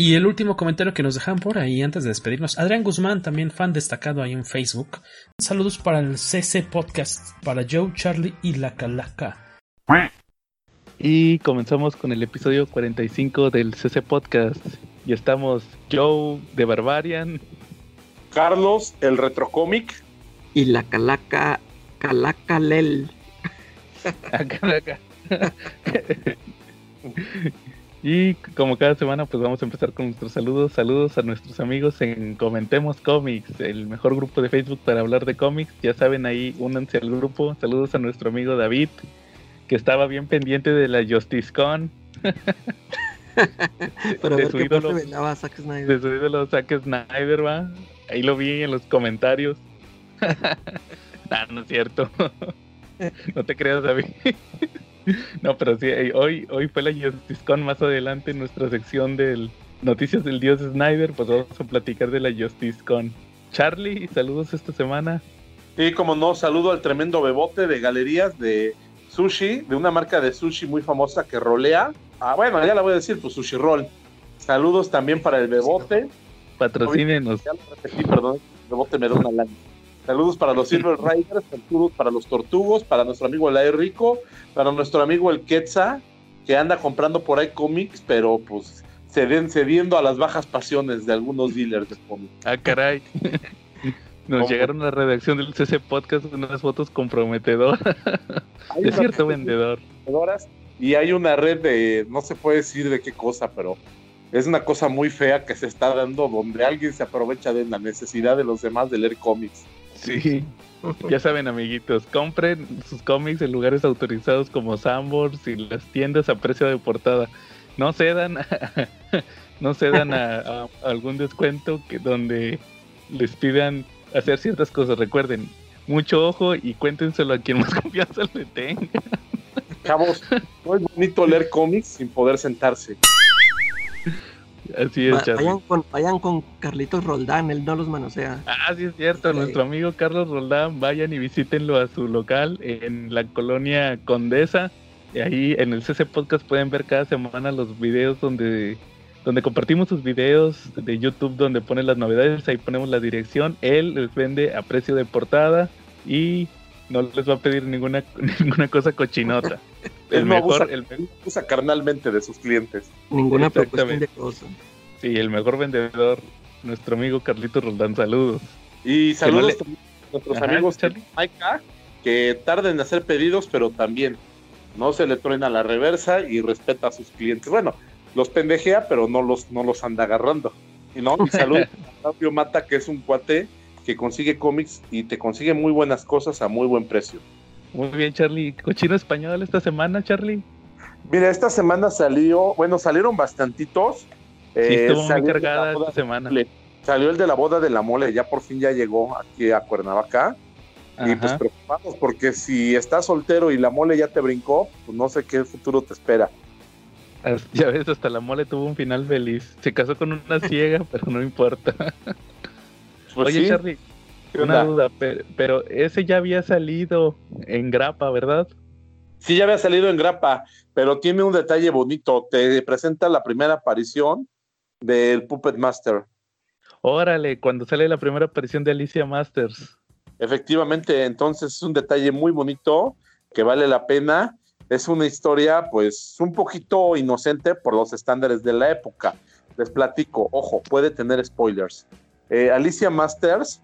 Y el último comentario que nos dejan por ahí antes de despedirnos, Adrián Guzmán, también fan destacado ahí en Facebook. Saludos para el CC Podcast, para Joe, Charlie y la Calaca. Y comenzamos con el episodio 45 del CC Podcast. Y estamos Joe de Barbarian, Carlos, el retrocómic. Y la Calaca, Calacalel. y como cada semana, pues vamos a empezar con nuestros saludos. Saludos a nuestros amigos en Comentemos Comics, el mejor grupo de Facebook para hablar de cómics. Ya saben, ahí únanse al grupo. Saludos a nuestro amigo David, que estaba bien pendiente de la Justice Con. Pero de, su ídolo, Zack Snyder. de su ídolo Zack Snyder, va. Ahí lo vi en los comentarios. ah, no es cierto. no te creas, David. no, pero sí, hoy, hoy fue la JusticeCon más adelante en nuestra sección del Noticias del Dios Snyder, pues vamos a platicar de la JusticeCon. Charlie, saludos esta semana. Y como no, saludo al tremendo bebote de galerías de sushi, de una marca de sushi muy famosa que rolea. Ah, bueno, ya la voy a decir, pues Sushi Roll. Saludos también para el bebote. Patrocínenos. Ya lo repetí, perdón, el bebote me da una lana. Saludos para los Silver Riders, saludos para los Tortugos, para nuestro amigo el Rico, para nuestro amigo el Quetza, que anda comprando por ahí cómics, pero pues cediendo a las bajas pasiones de algunos dealers de cómics. Ah, caray. Nos llegaron a la redacción del CC Podcast unas fotos comprometedoras. Es cierto vendedor. Y hay una red de, no se puede decir de qué cosa, pero es una cosa muy fea que se está dando donde alguien se aprovecha de la necesidad de los demás de leer cómics. Sí, ya saben amiguitos, compren sus cómics en lugares autorizados como Sambors y las tiendas a precio de portada. No cedan, a, no cedan a, algún descuento que donde les pidan hacer ciertas cosas. Recuerden, mucho ojo y cuéntenselo a quien más confianza le tenga. Chavos, no es bonito leer cómics sin poder sentarse. Así es, vayan, con, Carlitos Roldán, él no los manosea. Ah, sí es cierto, nuestro amigo Carlos Roldán, vayan y visítenlo a su local en la colonia Condesa. Y ahí en el CC Podcast pueden ver cada semana los videos donde, donde compartimos sus videos de YouTube donde ponen las novedades, ahí ponemos la dirección. Él les vende a precio de portada y no les va a pedir ninguna, ninguna cosa cochinota. El mejor, el usa carnalmente de sus clientes. Ninguna propuesta de cosa. Sí, el mejor vendedor, nuestro amigo Carlito Roldán, saludos. Y saludos a nuestros amigos Maika, que tarden en hacer pedidos, pero también no se le truena la reversa y respeta a sus clientes. Bueno, los pendejea, pero no los, no los anda agarrando. Y no, saludos a Fabio Mata, que es un cuate que consigue cómics y te consigue muy buenas cosas a muy buen precio. Muy bien, Charlie. ¿Cochino español esta semana, Charlie? Mira, esta semana salió, bueno, salieron bastantitos. Sí, estuvo muy cargada esta semana. Salió el de la boda de la mole, ya por fin ya llegó aquí a Cuernavaca. Y pues preocupados porque si estás soltero y la mole ya te brincó, pues no sé qué futuro te espera. Ya ves, hasta la mole tuvo un final feliz. Se casó con una ciega, pero no importa. Pues Oye, Charlie, una duda, pero, ese ya había salido en grapa, ¿verdad? Sí, ya había salido en grapa, pero tiene un detalle bonito. Te presenta la primera aparición del Puppet Master. Órale, cuando sale la primera aparición de Alicia Masters. Efectivamente, entonces es un detalle muy bonito que vale la pena. Es una historia, pues, un poquito inocente por los estándares de la época. Les platico, ojo, puede tener spoilers. Eh, Alicia Masters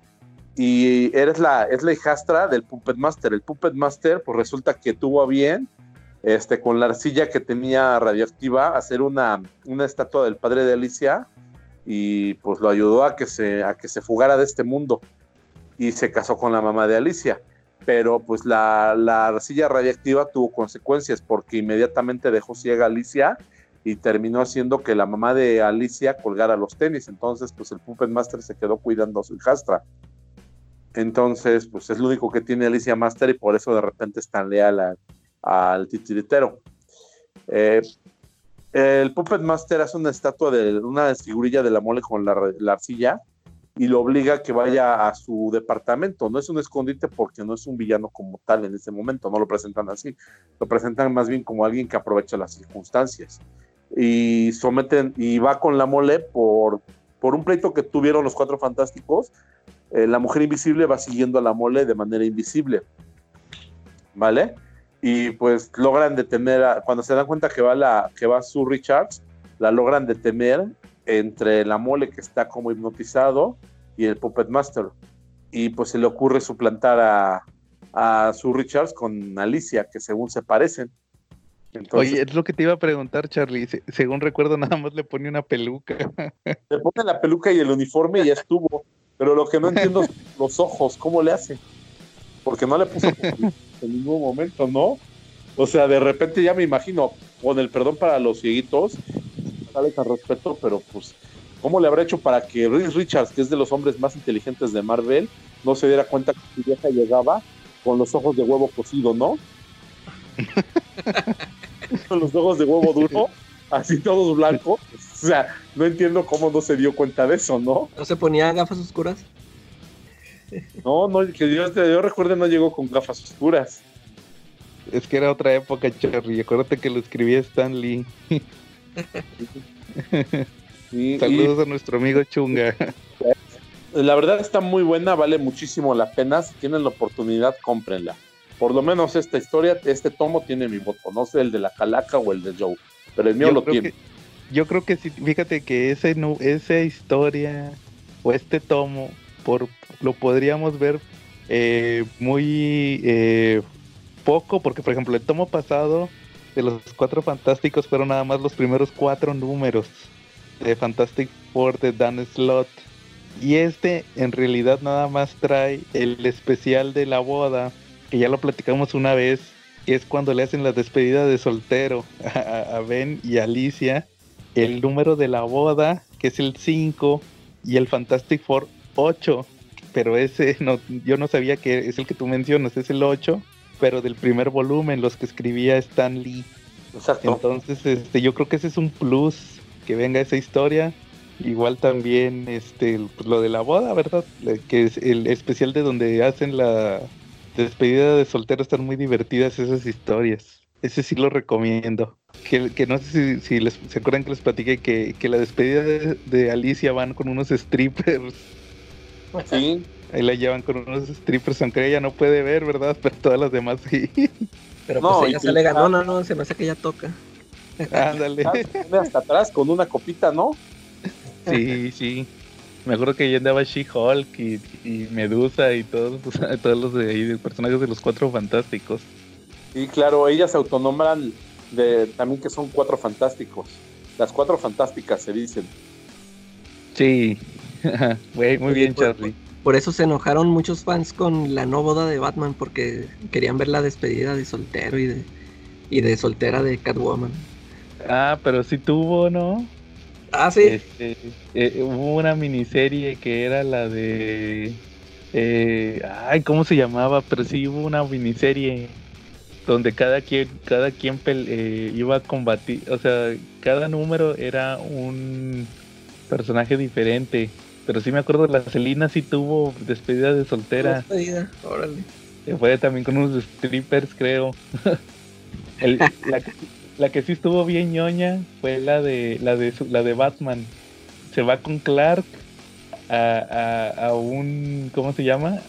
y eres la, es la hijastra del Puppet Master. El Puppet Master, pues resulta que tuvo a bien, este, con la arcilla que tenía radioactiva, hacer una, una estatua del padre de Alicia y pues lo ayudó a que, se, a que se fugara de este mundo y se casó con la mamá de Alicia. Pero pues la, la arcilla radiactiva tuvo consecuencias porque inmediatamente dejó ciega Alicia y terminó haciendo que la mamá de Alicia colgara los tenis. Entonces, pues el Puppet Master se quedó cuidando a su hijastra. Entonces, pues es lo único que tiene Alicia Master y por eso de repente es tan leal al titiritero. Eh, el Puppet Master hace una estatua de una figurilla de la mole con la, arcilla y lo obliga a que vaya a su departamento. No es un escondite porque no es un villano como tal en ese momento, no lo presentan así. Lo presentan más bien como alguien que aprovecha las circunstancias. Y someten y va con la mole por, por un pleito que tuvieron los cuatro fantásticos. Eh, la mujer invisible va siguiendo a la mole de manera invisible. ¿Vale? Y pues logran detener, a, cuando se dan cuenta que va, la, que va Sue Richards, la logran detener entre la mole que está como hipnotizado y el Puppet Master. Y pues se le ocurre suplantar a, a Sue Richards con Alicia, que según se parecen. Oye, es lo que te iba a preguntar, Charlie. según recuerdo, nada más le pone una peluca. Le pone la peluca y el uniforme y ya estuvo. Pero lo que no entiendo es los ojos, ¿cómo le hace? Porque no le puso en ningún momento, ¿no? O sea, de repente ya me imagino, con el perdón para los cieguitos, sales al respeto, pero pues, ¿cómo le habrá hecho para que Reed Richards, que es de los hombres más inteligentes de Marvel, no se diera cuenta que su vieja llegaba con los ojos de huevo cocido, ¿no? con los ojos de huevo duro, así todos blancos. O sea, no entiendo cómo no se dio cuenta de eso, ¿no? ¿No se ponía gafas oscuras? No, no, que yo, yo recuerde no llegó con gafas oscuras. Es que era otra época, Charlie. Acuérdate que lo escribía Stan Lee. Saludos a nuestro amigo Chunga. La verdad está muy buena, vale muchísimo la pena. Si tienen la oportunidad, cómprenla por lo menos esta historia, este tomo tiene mi voto, no sé el de la Calaca o el de Joe, pero el mío lo tiene. yo creo que sí, fíjate que ese, no, esa historia o este tomo por, lo podríamos ver eh, muy eh, poco, porque por ejemplo el tomo pasado de los Cuatro Fantásticos fueron nada más los primeros cuatro números de Fantastic Four de Dan Slott. Y este en realidad nada más trae el especial de la boda que ya lo platicamos una vez, es cuando le hacen la despedida de soltero a, Ben y Alicia, el número de la boda, que es el 5, y el Fantastic Four 8, pero ese no, yo no sabía que es el que tú mencionas, es el 8, pero del primer volumen, los que escribía Stan Lee. Exacto. Entonces, este, yo creo que ese es un plus que venga esa historia. Igual también este pues, lo de la boda, ¿verdad? Que es el especial de donde hacen la, despedida de soltero están muy divertidas esas historias. Ese sí lo recomiendo. Que, no sé si, les, se acuerdan que les platiqué que, la despedida de, Alicia van con unos strippers. Sí. Ahí la llevan con unos strippers, aunque ella no puede ver, ¿verdad? Pero todas las demás sí. Pero pues no, ella se le ganó, no, no, se me hace que ella toca. Ándale. Hasta atrás con una copita, ¿no? Sí, sí. Me acuerdo que ya andaba She-Hulk y, Medusa y todos, todos los de ahí, personajes de los cuatro fantásticos. Sí, claro, ellas se autonombran de, también que son cuatro fantásticos. Las cuatro fantásticas se dicen. Sí, muy bien, Charlie. Por, eso se enojaron muchos fans con la no boda de Batman, porque querían ver la despedida de soltero y de, y de soltera de Catwoman. Ah, pero sí tuvo, ¿no? Ah, sí. Este, eh, hubo una miniserie que era la de. Eh, ay, ¿cómo se llamaba? Pero sí hubo una miniserie donde cada quien, cada quien eh, iba a combatir. O sea, cada número era un personaje diferente. Pero sí me acuerdo, la Celina sí tuvo despedida de soltera. Despedida, órale. fue también con unos strippers, creo. El, la, la que sí estuvo bien ñoña fue la de la de la de Batman. Se va con Clark a, a, un ¿cómo se llama?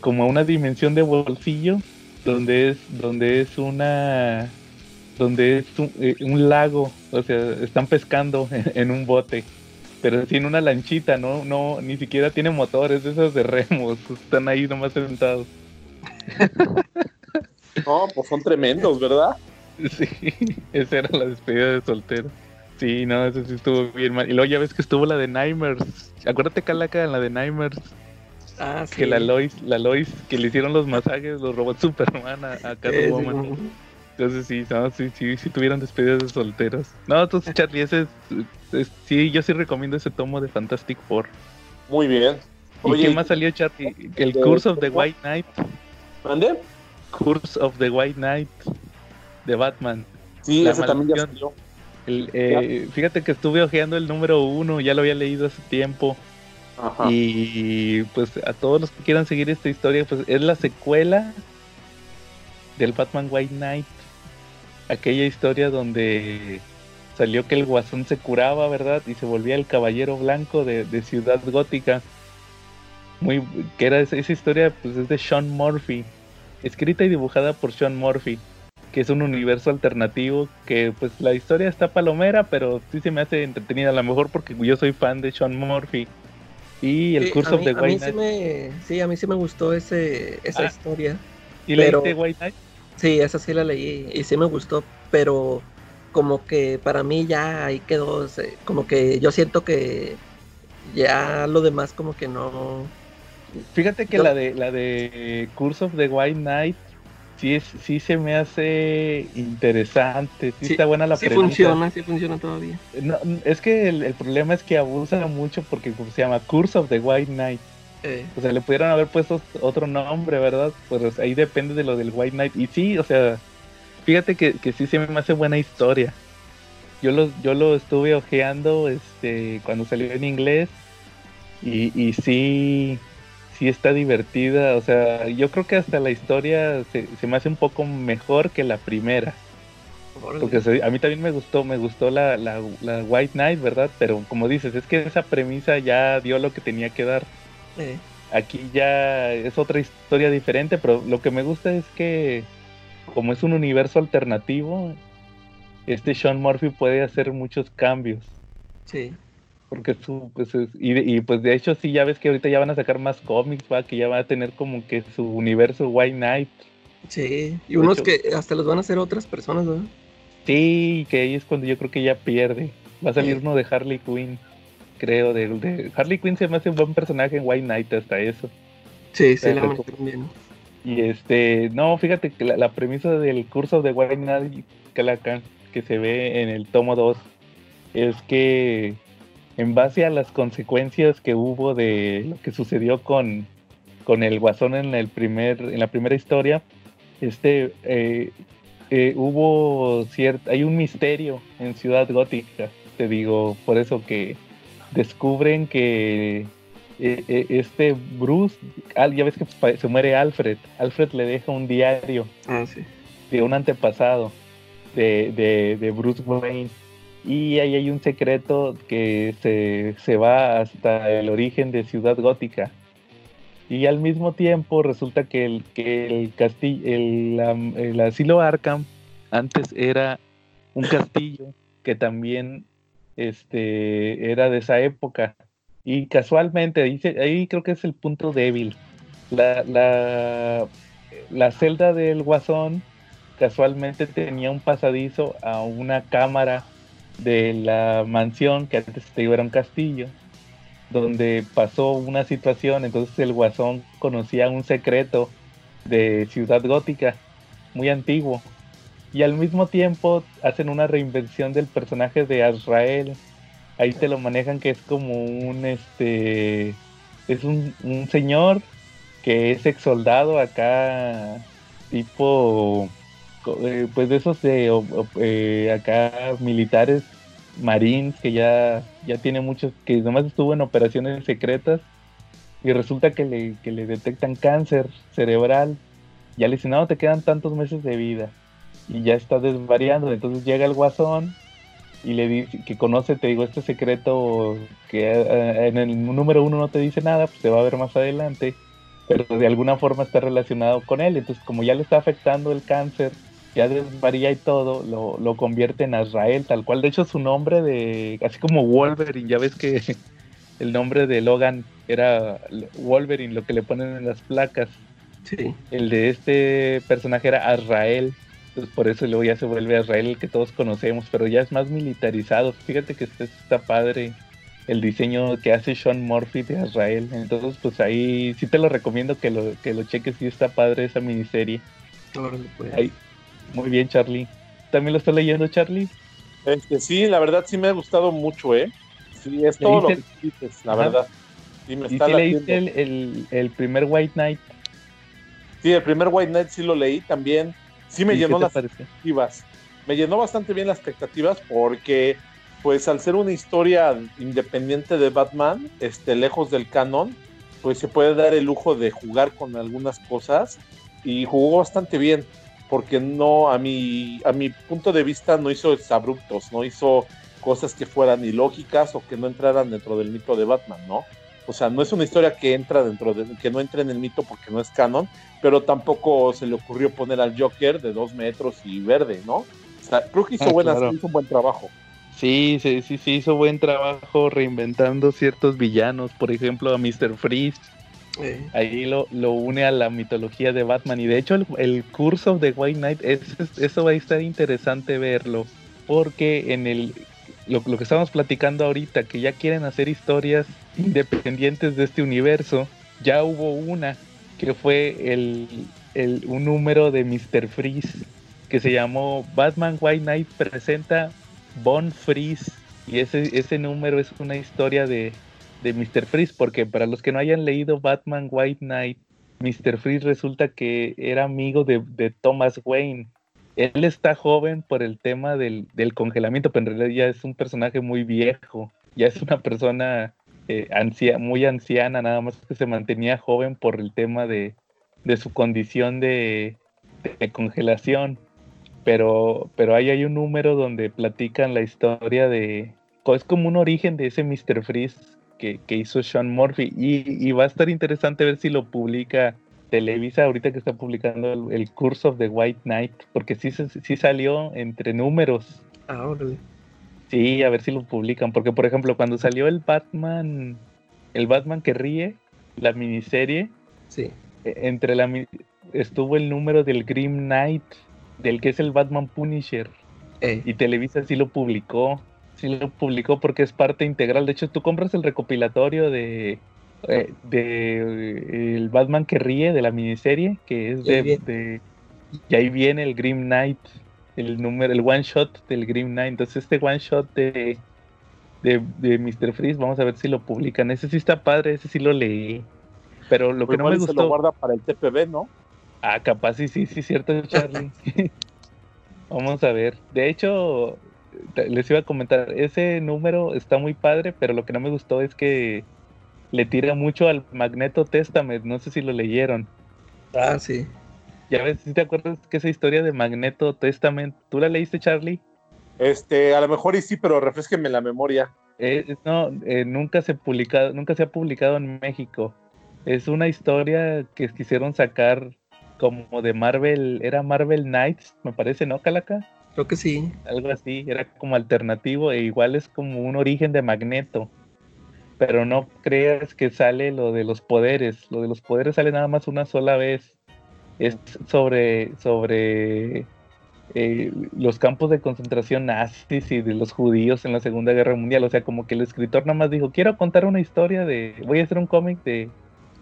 Como a una dimensión de bolsillo donde es donde es una donde es un, eh, lago, o sea, están pescando en, un bote, pero tiene una lanchita, no no ni siquiera tiene motores, esas de remos, están ahí nomás sentados. No, pues son tremendos, ¿verdad? Sí, esa era la despedida de soltero. Sí, no, eso sí estuvo bien mal. Y luego ya ves que estuvo la de Nightmares. Acuérdate, Calaca, en la de Nightmares. Ah, sí. Que la Lois, la Lois, que le hicieron los masajes, los robots Superman a, a Catwoman. Entonces sí, no, sí, sí, sí tuvieron despedidas de solteros. No, entonces Charlie, ese es, sí, yo sí recomiendo ese tomo de Fantastic Four. Muy bien. ¿Y qué más salió, Charlie? El Curse of the White Knight. ¿Mande? Curse of the White Knight de Batman. Sí, ese también ya salió. Eh, fíjate que estuve hojeando el número uno, ya lo había leído hace tiempo. Y pues a todos los que quieran seguir esta historia, pues es la secuela del Batman White Knight. Aquella historia donde salió que el guasón se curaba, ¿verdad? Y se volvía el caballero blanco de, Ciudad Gótica. Muy, que era esa, historia, pues es de Sean Murphy, escrita y dibujada por Sean Murphy, que es un universo alternativo que pues la historia está palomera, pero sí se me hace entretenida, a lo mejor porque yo soy fan de Sean Murphy. Y el curso de White Knight. Sí, a mí sí me gustó ese, esa ah, historia. ¿Y leíste White Knight? Sí, esa sí la leí y sí me gustó, pero como que para mí ya ahí quedó, como que yo siento que ya lo demás como que no. Fíjate que la de la de Curse of the White Knight sí es, sí se me hace interesante, sí, está buena la sí funciona, sí funciona todavía. es que el, problema es que abusa mucho porque se llama Curse of the White Knight. Eh. O sea, le pudieron haber puesto otro nombre, ¿verdad? Pues ahí depende de lo del White Knight. Y sí, o sea, fíjate que, que sí se me hace buena historia. Yo lo, yo lo estuve ojeando este, cuando salió en inglés y, y sí, sí está divertida. O sea, yo creo que hasta la historia se, se me hace un poco mejor que la primera. Porque a mí también me gustó, me gustó la, la, la, White Knight, ¿verdad? Pero como dices, es que esa premisa ya dio lo que tenía que dar. Aquí ya es otra historia diferente, pero lo que me gusta es que como es un universo alternativo, este Sean Murphy puede hacer muchos cambios. Sí. Porque su, pues y, pues de hecho sí, ya ves que ahorita ya van a sacar más cómics, va, que ya va a tener como que su universo White Knight. Sí, y unos que hasta los van a hacer otras personas, ¿verdad? Sí, que ahí es cuando yo creo que ya pierde. Va a salir uno de Harley Quinn creo. De, de, Harley Quinn se me hace un buen personaje en White Knight hasta eso. Sí, sí, la también. Y este, no, fíjate que la, premisa del curso de White Knight que se ve en el tomo 2 es que en base a las consecuencias que hubo de lo que sucedió con, con el guasón en el primer en la primera historia este eh, eh, hubo cierto hay un misterio en Ciudad Gótica te digo por eso que descubren que eh, este Bruce, ya ves que se muere Alfred, Alfred le deja un diario ah, de un antepasado de, de, Bruce Wayne y ahí hay un secreto que se, se, va hasta el origen de Ciudad Gótica. Y al mismo tiempo resulta que el, que el castillo, el, el asilo Arkham antes era un castillo que también este, era de esa época. Y casualmente, dice, ahí creo que es el punto débil. La, la, la celda del guasón casualmente tenía un pasadizo a una cámara de la mansión que antes era un castillo, donde pasó una situación, entonces el guasón conocía un secreto de Ciudad Gótica, muy antiguo, y al mismo tiempo hacen una reinvención del personaje de Azrael. Ahí te lo manejan que es como un este es un, señor que es ex soldado acá tipo eh, pues de esos de eh, acá militares marines que ya ya tiene muchos que nomás estuvo en operaciones secretas y resulta que le, que le detectan cáncer cerebral y al no te quedan tantos meses de vida y ya está desvariando. Entonces llega el guasón y le dice que conoce, te digo, este secreto que eh, en el número uno no te dice nada, pues se va a ver más adelante, pero de alguna forma está relacionado con él. Entonces, como ya le está afectando el cáncer, ya desvaría y todo, lo, lo convierte en Azrael, tal cual. De hecho, su nombre de, así como Wolverine, ya ves que el nombre de Logan era Wolverine, lo que le ponen en las placas. Sí. El de este personaje era Azrael. Entonces por eso luego ya se vuelve a Israel el que todos conocemos, pero ya es más militarizado. Fíjate que este está padre el diseño que hace Sean Murphy de Israel. Entonces pues ahí sí te lo recomiendo que lo, que lo cheques, sí está padre esa miniserie. Pues. Muy bien Charlie. ¿También lo estás leyendo Charlie? Este, sí, la verdad sí me ha gustado mucho, ¿eh? Sí, es todo lo que dices, la verdad. ¿Y sí leíste el, el, el primer White Knight? Sí, el primer White Knight sí lo leí también sí me llenó las expectativas. Me llenó bastante bien las expectativas porque, pues, al ser una historia independiente de Batman, este, lejos del canon, pues se puede dar el lujo de jugar con algunas cosas y jugó bastante bien. Porque no, a mi, a mi punto de vista, no hizo abruptos, no hizo cosas que fueran ilógicas o que no entraran dentro del mito de Batman, ¿no? O sea, no es una historia que entra dentro de, que no entra en el mito porque no es canon, pero tampoco se le ocurrió poner al Joker de dos metros y verde, ¿no? O sea, creo que hizo, ah, buenas, hizo un buen trabajo. Sí, sí, sí, sí, hizo buen trabajo reinventando ciertos villanos, por ejemplo a Mr. Freeze. Ahí lo, lo, une a la mitología de Batman. Y de hecho el, el Curse of the White Knight, eso va a estar interesante verlo, porque en el lo, que estamos platicando ahorita, que ya quieren hacer historias independientes de este universo, ya hubo una que fue el, un número de Mr. Freeze que se llamó Batman White Knight presenta Bon Freeze. Y ese, ese número es una historia de, de Mr. Freeze porque para los que no hayan leído Batman White Knight, Mr. Freeze resulta que era amigo de, de Thomas Wayne él está joven por el tema del, congelamiento, pero en realidad ya es un personaje muy viejo, ya es una persona eh, muy anciana, nada más que se mantenía joven por el tema de, su condición de, congelación. Pero, pero ahí hay un número donde platican la historia de... Es como un origen de ese Mr. Freeze que, hizo Sean Murphy y, y, va a estar interesante ver si lo publica Televisa ahorita que está publicando el, Curse of the White Knight, porque sí, sí salió entre números. Ah, órale. Sí, a ver si lo publican, porque por ejemplo cuando salió el Batman, el Batman que ríe, la miniserie, sí. E, entre la estuvo el número del Grim Knight, del que es el Batman Punisher, y Televisa sí lo publicó, sí lo publicó porque es parte integral. De hecho, tú compras el recopilatorio de eh, de el Batman que ríe de la miniserie, que es de, y ahí viene el Grim Knight, el número, el one shot del Grim Knight. Entonces este one shot de, de, Mr. Freeze, vamos a ver si lo publican. Ese sí está padre, ese sí lo leí. Pero lo que no me gustó. Se lo guarda para el TPB, ¿no? Ah, capaz sí, sí, sí, cierto, Charlie. vamos a ver. De hecho, les iba a comentar, ese número está muy padre, pero lo que no me gustó es que le tira mucho al Magneto Testament, no sé si lo leyeron. Ah, sí. Ya ves, si te acuerdas que esa historia de Magneto Testament, ¿tú la leíste, Charlie? Este, a lo mejor y sí, pero refresquenme la memoria. Eh, no, eh, nunca se publicado, nunca se ha publicado en México. Es una historia que quisieron sacar como de Marvel, era Marvel Knights, me parece, ¿no, Calaca? Creo que sí. Algo así, era como alternativo e igual es como un origen de Magneto pero no creas que sale lo de los poderes. Lo de los poderes sale nada más una sola vez. Es sobre, sobre eh, los campos de concentración nazis y de los judíos en la Segunda Guerra Mundial. O sea, como que el escritor nada más dijo, quiero contar una historia de, voy a hacer un cómic de,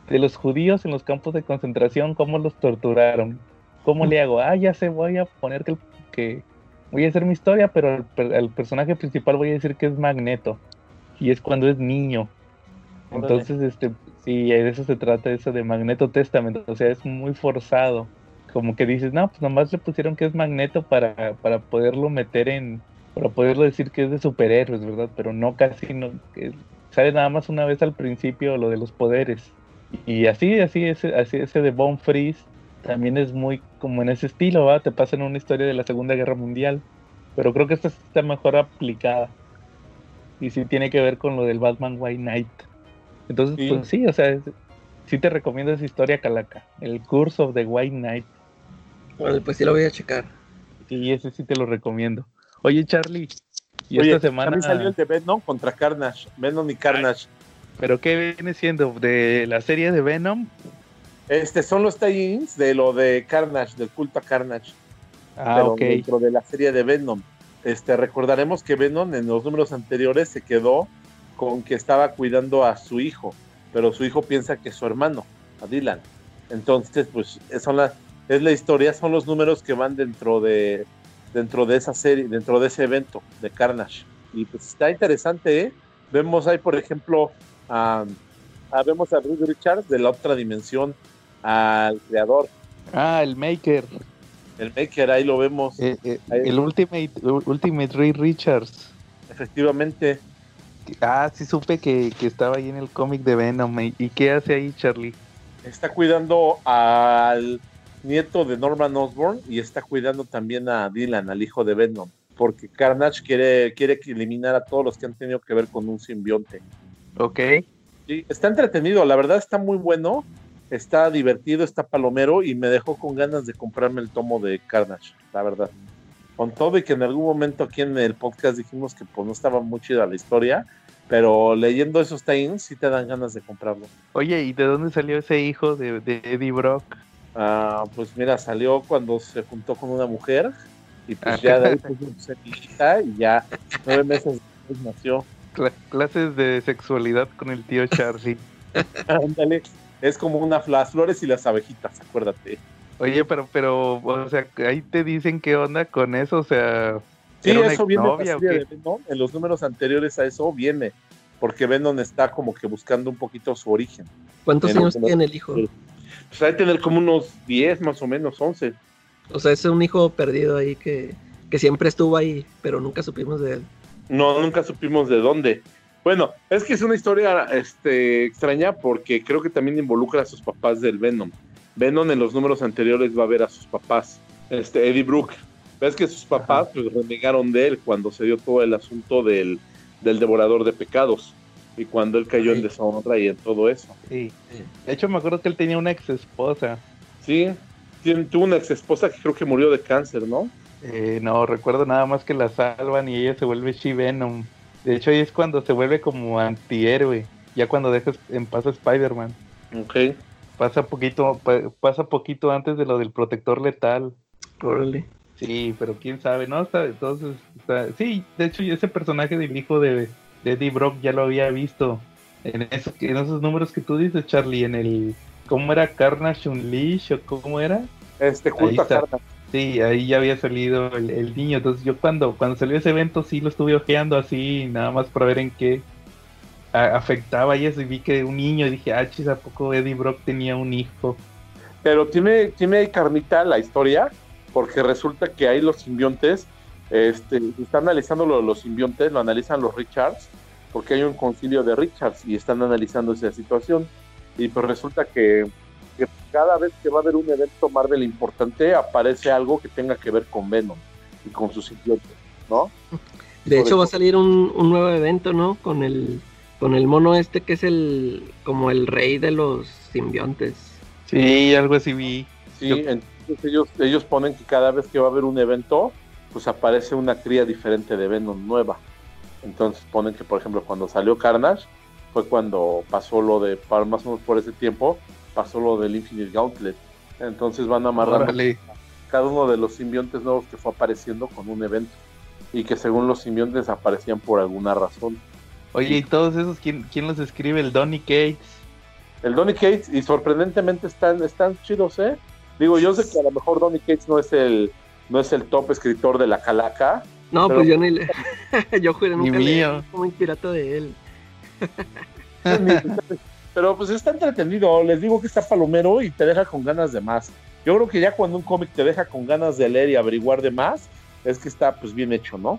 de los judíos en los campos de concentración, cómo los torturaron. ¿Cómo le hago? Ah, ya sé, voy a poner que, que voy a hacer mi historia, pero el personaje principal voy a decir que es Magneto y es cuando es niño. Entonces, este, sí, de eso se trata, eso de Magneto Testament, o sea, es muy forzado. Como que dices, no, pues nomás le pusieron que es Magneto para, para poderlo meter en, para poderlo decir que es de superhéroes, ¿verdad? Pero no casi, no, sale nada más una vez al principio lo de los poderes. Y así, así, ese, así ese de Bone Freeze también es muy como en ese estilo, ¿va? Te pasan una historia de la Segunda Guerra Mundial. Pero creo que esta está mejor aplicada y sí tiene que ver con lo del Batman White Knight. Entonces, pues sí, o sea, sí te recomiendo esa historia, Calaca. El Curse of the White Knight. Bueno, pues sí lo voy a checar. Sí, ese sí te lo recomiendo. Oye, Charlie, y esta semana. También salió el de Venom contra Carnage. Venom y Carnage. ¿Pero qué viene siendo? ¿De la serie de Venom? Este son los tie-ins de lo de Carnage, del culto a Carnage. Ah, ok. Dentro de la serie de Venom. Este, recordaremos que Venom en los números anteriores se quedó con que estaba cuidando a su hijo, pero su hijo piensa que es su hermano, a Dylan. Entonces, pues son la, es la historia, son los números que van dentro de dentro de esa serie, dentro de ese evento de Carnage. Y pues está interesante, ¿eh? Vemos ahí, por ejemplo, a, vemos a Bruce Richards de la otra dimensión, al creador. Ah, el Maker. El Maker, ahí lo vemos. Eh, eh, el Ultimate, Ultimate Ray Richards. Efectivamente. Ah, sí supe que, estaba ahí en el cómic de Venom. ¿Y qué hace ahí, Charlie? Está cuidando al, nieto de Norman Osborn y está cuidando también a Dylan, al hijo de Venom, porque Carnage quiere, quiere eliminar a todos los que han tenido que ver con un simbionte. Ok. Sí, está entretenido, la verdad está muy bueno, está divertido, está palomero y me dejó con ganas de comprarme el tomo de Carnage, la verdad. Con todo y que en algún momento aquí en el podcast dijimos que pues no estaba muy chida la historia, pero leyendo esos tie sí te dan ganas de comprarlo. Oye, ¿y de dónde salió ese hijo de, de Eddie Brock? Ah, pues mira, salió cuando se juntó con una mujer y pues ya de ahí pues, se y ya nueve meses después nació. clases de sexualidad con el tío Charlie. Ándale, es como una las flores y las abejitas, acuérdate. Oye, pero, pero, o sea, ahí te dicen qué onda con eso, o sea. Sí, eso viene de Venom. En los números anteriores a eso viene, porque Venom está como que buscando un poquito su origen. ¿Cuántos años tiene el hijo? Pues hay que tener como unos 10 más o menos, 11. O sea, es un hijo perdido ahí que, que siempre estuvo ahí, pero nunca supimos de él. No, nunca supimos de dónde. Bueno, es que es una historia este, extraña porque creo que también involucra a sus papás del Venom. Venom en los números anteriores va a ver a sus papás, este, Eddie Brooke. Ves que sus papás pues, renegaron de él cuando se dio todo el asunto del, devorador de pecados y cuando él cayó en deshonra y en todo eso. Sí. De hecho, me acuerdo que él tenía una ex esposa. Sí, tuvo una ex esposa que creo que murió de cáncer, ¿no? Eh, no, recuerdo nada más que la salvan y ella se vuelve She-Venom. De hecho, ahí es cuando se vuelve como antihéroe, ya cuando dejas en paz a Spider-Man. Ok. Pasa poquito, pasa poquito antes de lo del protector letal. Órale. Sí, pero quién sabe, ¿no? entonces, sí, de hecho ese personaje del hijo de, Eddie Brock ya lo había visto en, eso, en esos números que tú dices, Charlie, en el, ¿cómo era? Carnage Unleash o cómo era? Este, culto a Sí, ahí ya había salido el, niño, entonces yo cuando, cuando salió ese evento sí lo estuve ojeando así, nada más para ver en qué, afectaba y eso, vi que un niño, dije, ah, chis, ¿a poco Eddie Brock tenía un hijo? Pero tiene, tiene carnita la historia, porque resulta que ahí los simbiontes, este, están analizando lo los simbiontes, lo analizan los Richards, porque hay un concilio de Richards y están analizando esa situación. Y pues resulta que, cada vez que va a haber un evento Marvel importante, aparece algo que tenga que ver con Venom y con sus simbiontes, ¿no? De hecho, va a salir un, un nuevo evento, ¿no? Con el con el mono este que es el como el rey de los simbiontes. Sí, algo así vi. Sí, entonces ellos, ellos ponen que cada vez que va a haber un evento, pues aparece una cría diferente de Venom nueva. Entonces ponen que, por ejemplo, cuando salió Carnage, fue cuando pasó lo de, más o menos por ese tiempo, pasó lo del Infinite Gauntlet. Entonces van amarrando cada uno de los simbiontes nuevos que fue apareciendo con un evento. Y que según los simbiontes aparecían por alguna razón. Oye, ¿y todos esos quién, quién los escribe? El Donny Cates. El Donny Cates, y sorprendentemente están, están chidos, ¿eh? Digo, yo sé que a lo mejor Donny Cates no es el, no es el top escritor de la calaca. No, pues yo ni le... yo juré nunca mío. como inspirato de él. pero pues está entretenido, les digo que está palomero y te deja con ganas de más. Yo creo que ya cuando un cómic te deja con ganas de leer y averiguar de más, es que está pues bien hecho, ¿no?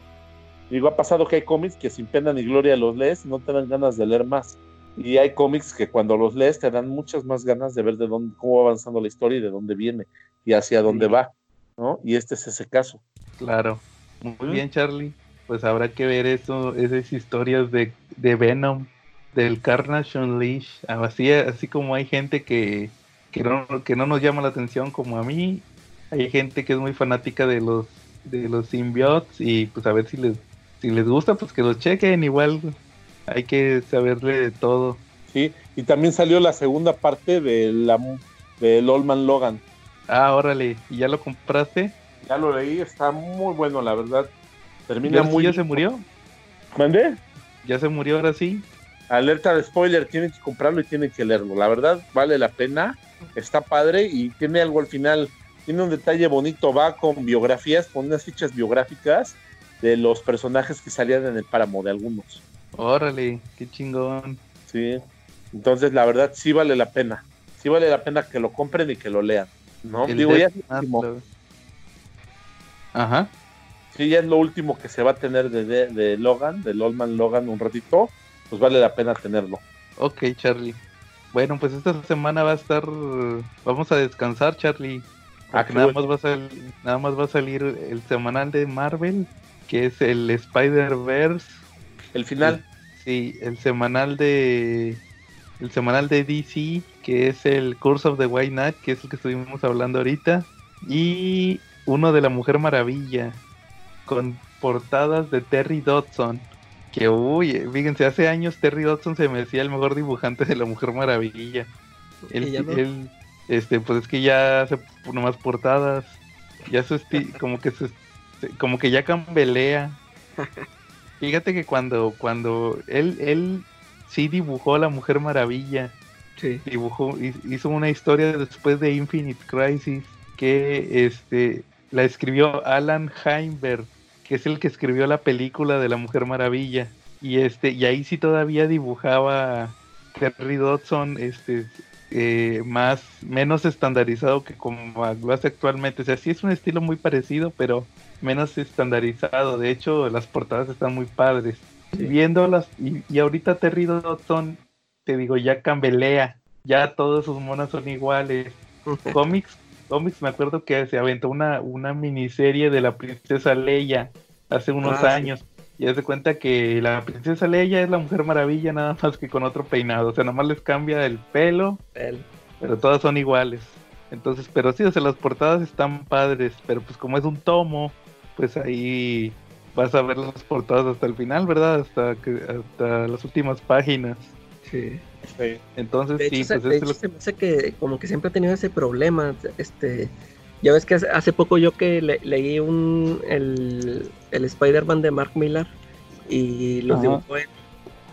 Digo, ha pasado que hay cómics que sin pena ni gloria los lees y no te dan ganas de leer más. Y hay cómics que cuando los lees te dan muchas más ganas de ver de dónde, cómo va avanzando la historia y de dónde viene y hacia dónde va, ¿no? Y este es ese caso. Claro. Muy bien, Charlie. Pues habrá que ver eso, esas historias de, de Venom, del Carnage Unleash. Así, así como hay gente que, que, no, que no nos llama la atención como a mí, hay gente que es muy fanática de los de los symbiotes y pues a ver si les si les gusta, pues que lo chequen, igual hay que saberle de todo. Sí, y también salió la segunda parte de la del Old Man Logan. Ah, órale, ¿y ya lo compraste? Ya lo leí, está muy bueno, la verdad. Termina muy. ¿Ya se murió? ¿Mandé? ¿Ya se murió ahora sí? Alerta de spoiler, tienen que comprarlo y tienen que leerlo. La verdad, vale la pena, está padre y tiene algo al final. Tiene un detalle bonito, va con biografías, con unas fichas biográficas de los personajes que salían en el páramo, de algunos. Órale, qué chingón. Sí, entonces la verdad sí vale la pena. Sí vale la pena que lo compren y que lo lean. ¿No? Digo, ya es lo último. Ajá. Sí, ya es lo último que se va a tener de, de, Logan, del Old Man Logan un ratito. Pues vale la pena tenerlo. Ok, Charlie. Bueno, pues esta semana va a estar. Vamos a descansar, Charlie. Ah, nada más va a salir, nada más va a salir el semanal de Marvel, que es el Spider-Verse. El final. sí, el semanal de el semanal de DC, que es el Curse of the White Knight, que es el que estuvimos hablando ahorita, y uno de la Mujer Maravilla, con portadas de Terry Dodson. Que uy, fíjense, hace años Terry Dodson se me decía el mejor dibujante de la Mujer Maravilla. Él, este, pues es que ya hace nomás portadas, ya su como que se, como que ya cambelea. Fíjate que cuando, cuando él, él sí dibujó a la Mujer Maravilla. Sí. Dibujó, hizo una historia después de Infinite Crisis que este la escribió Alan Heinberg, que es el que escribió la película de la Mujer Maravilla. Y este, y ahí sí todavía dibujaba Terry Dodson, este, eh, más, menos estandarizado que como lo hace actualmente. O sea, sí es un estilo muy parecido, pero menos estandarizado. De hecho, las portadas están muy padres. Viéndolas, y, y, ahorita Terry Dodson, te digo, ya cambelea, ya todos sus monos son iguales. cómics, cómics, me acuerdo que se aventó una, una miniserie de la princesa Leia hace unos ah, años. Y se cuenta que la princesa Leia es la mujer maravilla, nada más que con otro peinado. O sea, nada más les cambia el pelo, pero todas son iguales. Entonces, pero sí, o sea, las portadas están padres, pero pues como es un tomo, pues ahí vas a ver las portadas hasta el final, ¿verdad? Hasta que hasta las últimas páginas. Sí. Entonces sí, pues de hecho, se me hace que como que siempre ha tenido ese problema, este ya ves que hace, poco yo que leí un el, el Spider-Man de Mark Millar y los dibujó él.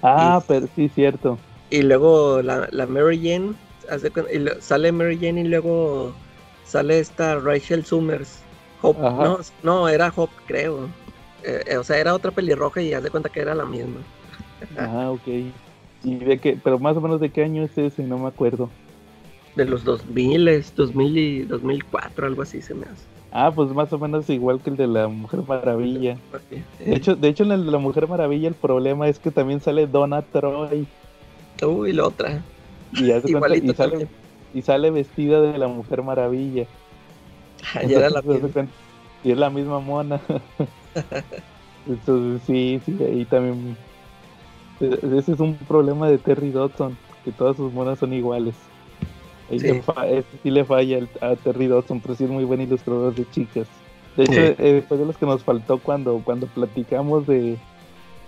Ah, pero sí, cierto. Y luego la, la Mary Jane, sale Mary Jane y luego sale esta Rachel Summers. Hope, no, no, era Hope, creo. Eh, eh, o sea, era otra pelirroja y haz de cuenta que era la misma. Ah, ok. ¿Y de qué? Pero más o menos de qué año es ese, no me acuerdo. De los 2000, 2000 y 2004, algo así se me hace. Ah, pues más o menos igual que el de la Mujer Maravilla. De hecho, de hecho en el de la Mujer Maravilla el problema es que también sale Donna Troy. Uy, la otra. Y, y, sale, y sale vestida de la Mujer Maravilla. y era la. Y es la misma mona. Entonces, sí, sí, ahí también. Ese es un problema de Terry Dodson, que todas sus monas son iguales. Ahí sí. Le sí le falla a Terry Dodson, pero sí es muy buen ilustrador de chicas. De hecho, eh, fue de los que nos faltó cuando, cuando platicamos de,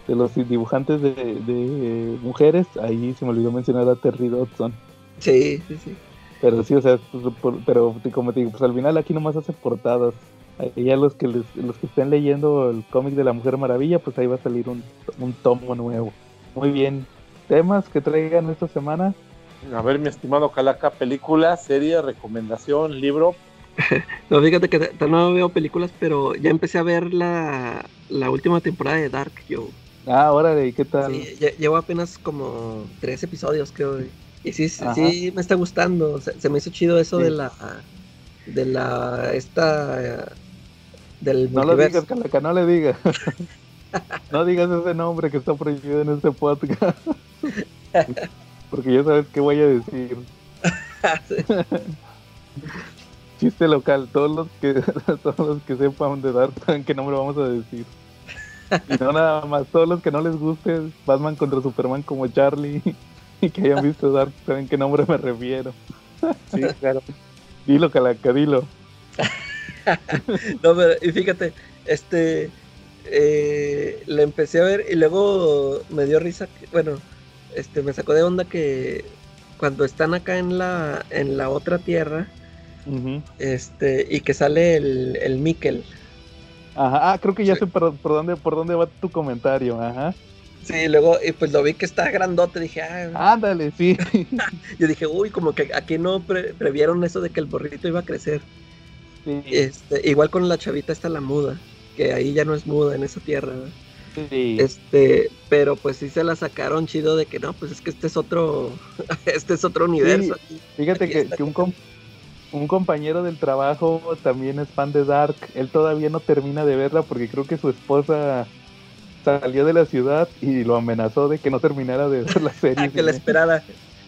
de los dibujantes de, de, mujeres, ahí se me olvidó mencionar a Terry Dodson. Sí, sí, sí. Pero sí, o sea, pues, pero como te digo, pues al final aquí nomás hace portadas. Ahí a los que los que estén leyendo el cómic de la Mujer Maravilla, pues ahí va a salir un, un tomo nuevo. Muy bien. ¿Temas que traigan esta semana? A ver, mi estimado Calaca, película, serie, recomendación, libro. no, fíjate que no veo películas, pero ya empecé a ver la, la última temporada de Dark, yo. Ah, órale, ¿qué tal? Sí, llevo apenas como tres episodios, creo. Y sí, sí, me está gustando. Se, me hizo chido eso de la. De la. Esta. del no lo digas, Calaca, no le digas. no digas ese nombre que está prohibido en este podcast. Porque ya sabes qué voy a decir. Chiste local, todos los que todos los que sepan de saben qué nombre vamos a decir. Y no nada más, todos los que no les guste Batman contra Superman como Charlie y que hayan visto Dark saben qué nombre me refiero. Sí, claro. Dilo, Calaca, dilo. no, pero y fíjate, este eh, la empecé a ver y luego me dio risa, bueno, este, me sacó de onda que cuando están acá en la, en la otra tierra, este, y que sale el, el Mikkel. Ajá, ah, creo que ya sé por, dónde, por dónde va tu comentario, ajá. Sí, luego, y pues lo vi que está grandote, dije, ah, ándale, sí. Yo dije, uy, como que aquí no previeron eso de que el borrito iba a crecer. Este, igual con la chavita está la muda, que ahí ya no es muda en esa tierra. Este, pero pues sí se la sacaron chido de que no, pues es que este es otro, este es otro universo. Fíjate que, un, un compañero del trabajo también es fan de Dark. Él todavía no termina de verla porque creo que su esposa salió de la ciudad y lo amenazó de que no terminara de ver la serie. que la esperara.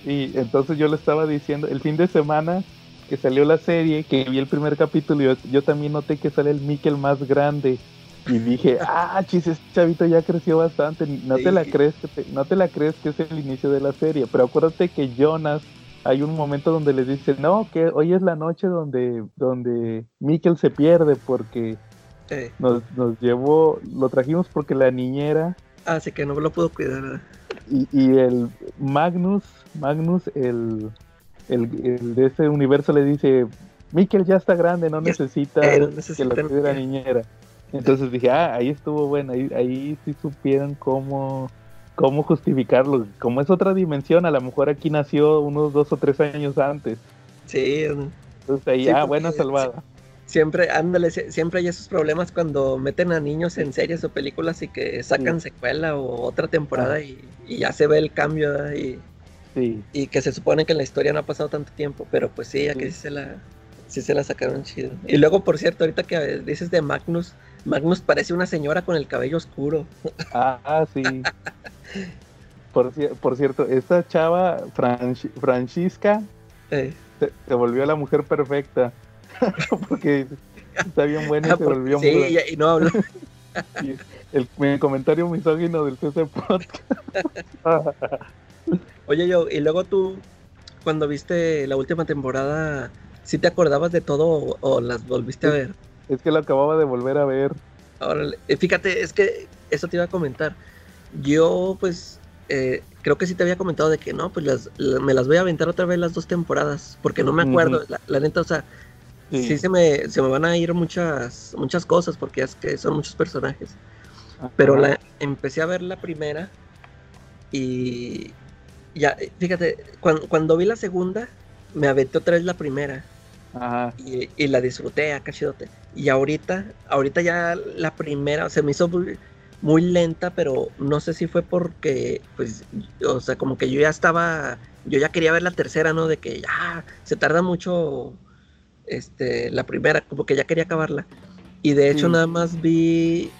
Y entonces yo le estaba diciendo, el fin de semana que salió la serie, que vi el primer capítulo, yo, yo también noté que sale el Mikkel más grande. Y dije, ah, chis, este chavito ya creció bastante. No te la crees que no te la crees que es el inicio de la serie. Pero acuérdate que Jonas hay un momento donde le dice, no, que hoy es la noche donde, donde Mikkel se pierde porque nos, nos, llevó, lo trajimos porque la niñera. Así ah, que no lo puedo cuidar. Y, y el Magnus, Magnus, el, el, de ese universo le dice, Mikkel ya está grande, no necesita que lo cuide la niñera. Entonces dije, ah, ahí estuvo bueno, ahí, ahí sí supieron cómo cómo justificarlo. Como es otra dimensión, a lo mejor aquí nació unos dos o tres años antes. Sí. Entonces ahí, ah, buena salvada. Siempre, ándale, siempre hay esos problemas cuando meten a niños en series o películas y que sacan secuela o otra temporada y, ya se ve el cambio y, sí. y que se supone que en la historia no ha pasado tanto tiempo, pero pues sí, aquí sí, se la sí se la sacaron chido. Y luego, por cierto, ahorita que dices de Magnus, Magnus parece una señora con el cabello oscuro. Ah, sí. por, por, cierto, esta chava, Francisca, se, volvió la mujer perfecta. Porque está bien buena y ah, se volvió Sí, y, no habló. el, comentario misógino del CC Podcast. Oye, yo, y luego tú, cuando viste la última temporada, ¿sí te acordabas de todo o, las volviste a ver? Es que lo acababa de volver a ver. Ahora, eh, fíjate, es que eso te iba a comentar. Yo, pues, eh, creo que sí te había comentado de que no, pues me las voy a aventar otra vez las dos temporadas, porque no me acuerdo, la, neta, o sea, sí, se, me, se me van a ir muchas, muchas cosas, porque es que son muchos personajes. Pero la, empecé a ver la primera y ya, fíjate, cuando, cuando vi la segunda, me aventé otra vez la primera. Y, la disfruté a cachidote. Y ahorita, ahorita ya la primera se me hizo muy, lenta, pero no sé si fue porque, pues, o sea, como que yo ya estaba, yo ya quería ver la tercera, ¿no? De que ya se tarda mucho, este, la primera, como que ya quería acabarla. Y de hecho nada más vi,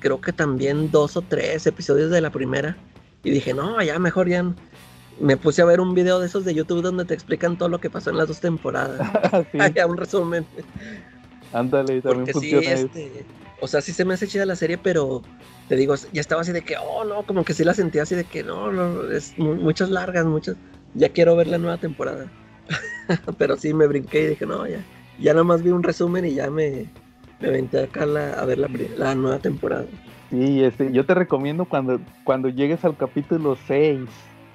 creo que también dos o tres episodios de la primera. Y dije, no, ya mejor ya me puse a ver un video de esos de YouTube donde te explican todo lo que pasó en las dos temporadas. sí. un resumen. Ándale, también funciona este, O sea, sí se me hace chida la serie, pero te digo, ya estaba así de que, oh, no, como que sí la sentía así de que, no, no, es muchas largas, muchas. Ya quiero ver la nueva temporada. pero sí me brinqué y dije, no, ya. Ya nada más vi un resumen y ya me, me aventé acá a ver la, la nueva temporada. Sí, este, yo te recomiendo cuando, cuando llegues al capítulo 6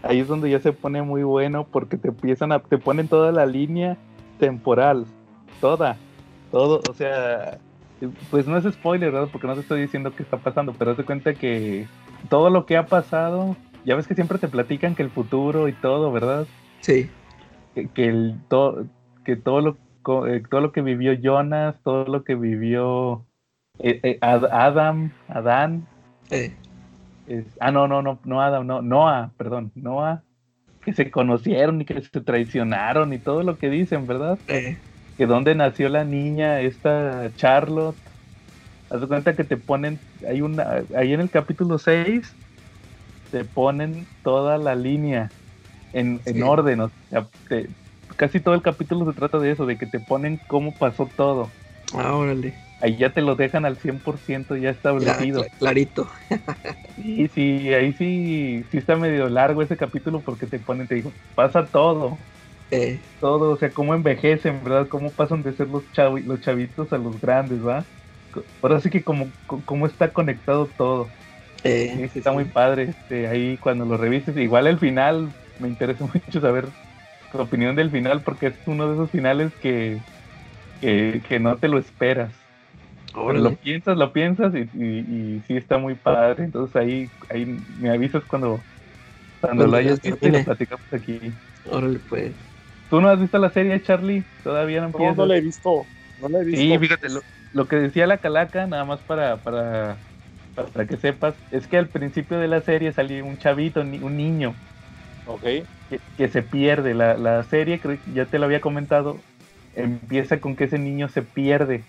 ahí es donde ya se pone muy bueno porque te empiezan a, te ponen toda la línea temporal, toda, todo, o sea, pues no es spoiler, ¿verdad? Porque no te estoy diciendo qué está pasando, pero te cuenta que todo lo que ha pasado, ya ves que siempre te platican que el futuro y todo, ¿verdad? Sí. Que, el, que todo lo eh, todo lo que vivió Jonas, todo lo que vivió eh, eh, Adam, Adán, ah, no, no, no, no Adam, no, Noah, perdón, Noah, que se conocieron y que se traicionaron y todo lo que dicen, ¿verdad? Que dónde nació la niña, esta Charlotte. Haz de cuenta que te ponen, hay una, ahí en el capítulo 6, te ponen toda la línea en, orden, o sea, casi todo el capítulo se trata de eso, de que te ponen cómo pasó todo. Ah, órale ahí ya te lo dejan al 100% ya establecido. clarito. sí, sí, ahí sí, sí está medio largo ese capítulo porque te ponen, te digo, pasa todo. Eh. Todo, o sea, cómo envejecen, ¿verdad? Cómo pasan de ser los, los chavitos a los grandes, ¿va? Ahora sí que como, cómo está conectado todo. Eh, está muy padre, este, ahí cuando lo revises, igual el final, me interesa mucho saber tu opinión del final porque es uno de esos finales que, que no te lo esperas lo piensas, lo piensas y, y, sí está muy padre. Entonces ahí, ahí me avisas cuando, cuando lo hayas visto y lo platicamos aquí. Órale, pues. ¿Tú no has visto la serie, Charlie? Todavía no empiezas. No, no la he visto. No la he visto. Sí, fíjate, lo, que decía la calaca, nada más para, para, para que sepas, es que al principio de la serie salió un chavito, un niño. Ok. Que, que se pierde. La, la serie, creo que ya te lo había comentado, empieza con que ese niño se pierde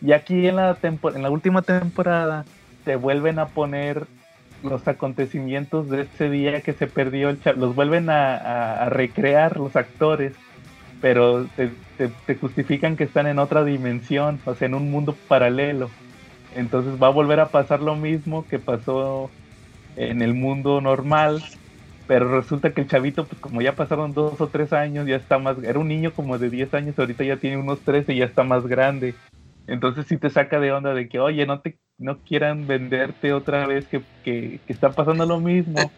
y aquí en la, en la última temporada te vuelven a poner los acontecimientos de ese día que se perdió el los vuelven a, recrear los actores pero te, te, justifican que están en otra dimensión, o sea, en un mundo paralelo. Entonces va a volver a pasar lo mismo que pasó en el mundo normal, pero resulta que el chavito, pues como ya pasaron dos o tres años, ya está más, era un niño como de 10 años, ahorita ya tiene unos 13 y ya está más grande. Entonces sí te saca de onda de que, oye, no te no quieran venderte otra vez que, que, está pasando lo mismo.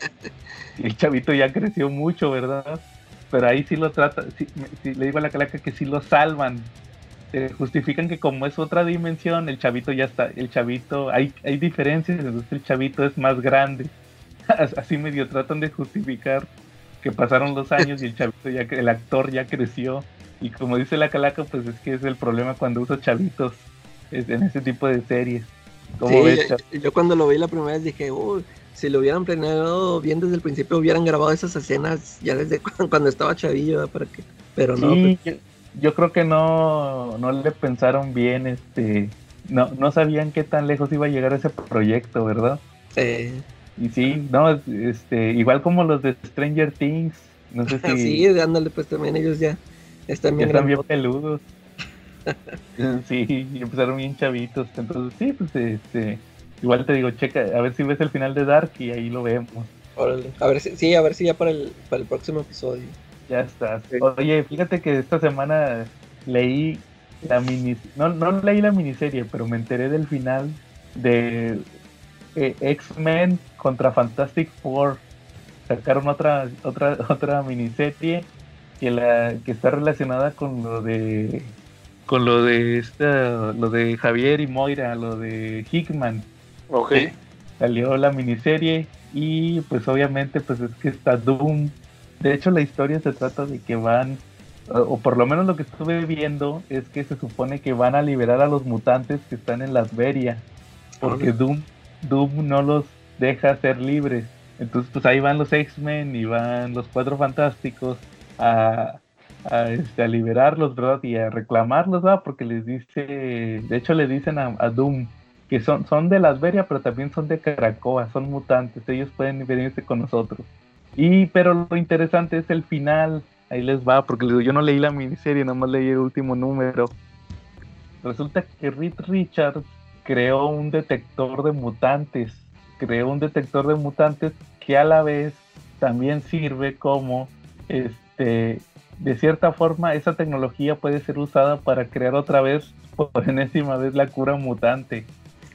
Y el chavito ya creció mucho, ¿verdad? Pero ahí sí lo trata, sí, le digo a la calaca que sí lo salvan. justifican que como es otra dimensión, el chavito ya está, el chavito, hay, hay diferencias, entonces el chavito es más grande. Así medio tratan de justificar que pasaron los años y el chavito ya, el actor ya creció. Y como dice la calaca, pues es que es el problema cuando usa chavitos en ese tipo de series. Sí, yo, cuando lo vi la primera vez dije, si lo hubieran planeado bien desde el principio, hubieran grabado esas escenas ya desde cuando, estaba chavillo, para que, pero no. Pues. yo, creo que no, no le pensaron bien, este, no, no sabían qué tan lejos iba a llegar ese proyecto, ¿verdad? Sí. Y sí, no, este, igual como los de Stranger Things, no sé si. sí, ándale, pues también ellos ya están bien, ya están bien peludos. sí, empezaron bien chavitos. Entonces, sí, pues este, igual te digo, checa, a ver si ves el final de Dark y ahí lo vemos. A ver si, sí, a ver si ya para el, para el próximo episodio. Ya está. Oye, fíjate que esta semana leí la mini, no, no leí la miniserie, pero me enteré del final de eh, X-Men contra Fantastic Four. Sacaron otra, otra, otra miniserie que la, que está relacionada con lo de con lo de esta, lo de Javier y Moira, lo de Hickman. Ok. Salió la miniserie y pues obviamente pues es que está Doom. De hecho la historia se trata de que van, o por lo menos lo que estuve viendo es que se supone que van a liberar a los mutantes que están en Lasveria. Porque Doom, Doom no los deja ser libres. Entonces pues ahí van los X-Men y van los Cuatro Fantásticos a, este, a liberarlos, ¿verdad? Y a reclamarlos, ¿verdad? Porque les dice, de hecho le dicen a, Doom que son, son de Lasveria, pero también son de Caracoa, son mutantes, ellos pueden venirse con nosotros. Y, pero lo interesante es el final, ahí les va, porque yo no leí la miniserie, nomás leí el último número. Resulta que Reed Richards creó un detector de mutantes, creó un detector de mutantes que a la vez también sirve como este de cierta forma esa tecnología puede ser usada para crear otra vez, por enésima vez, la cura mutante.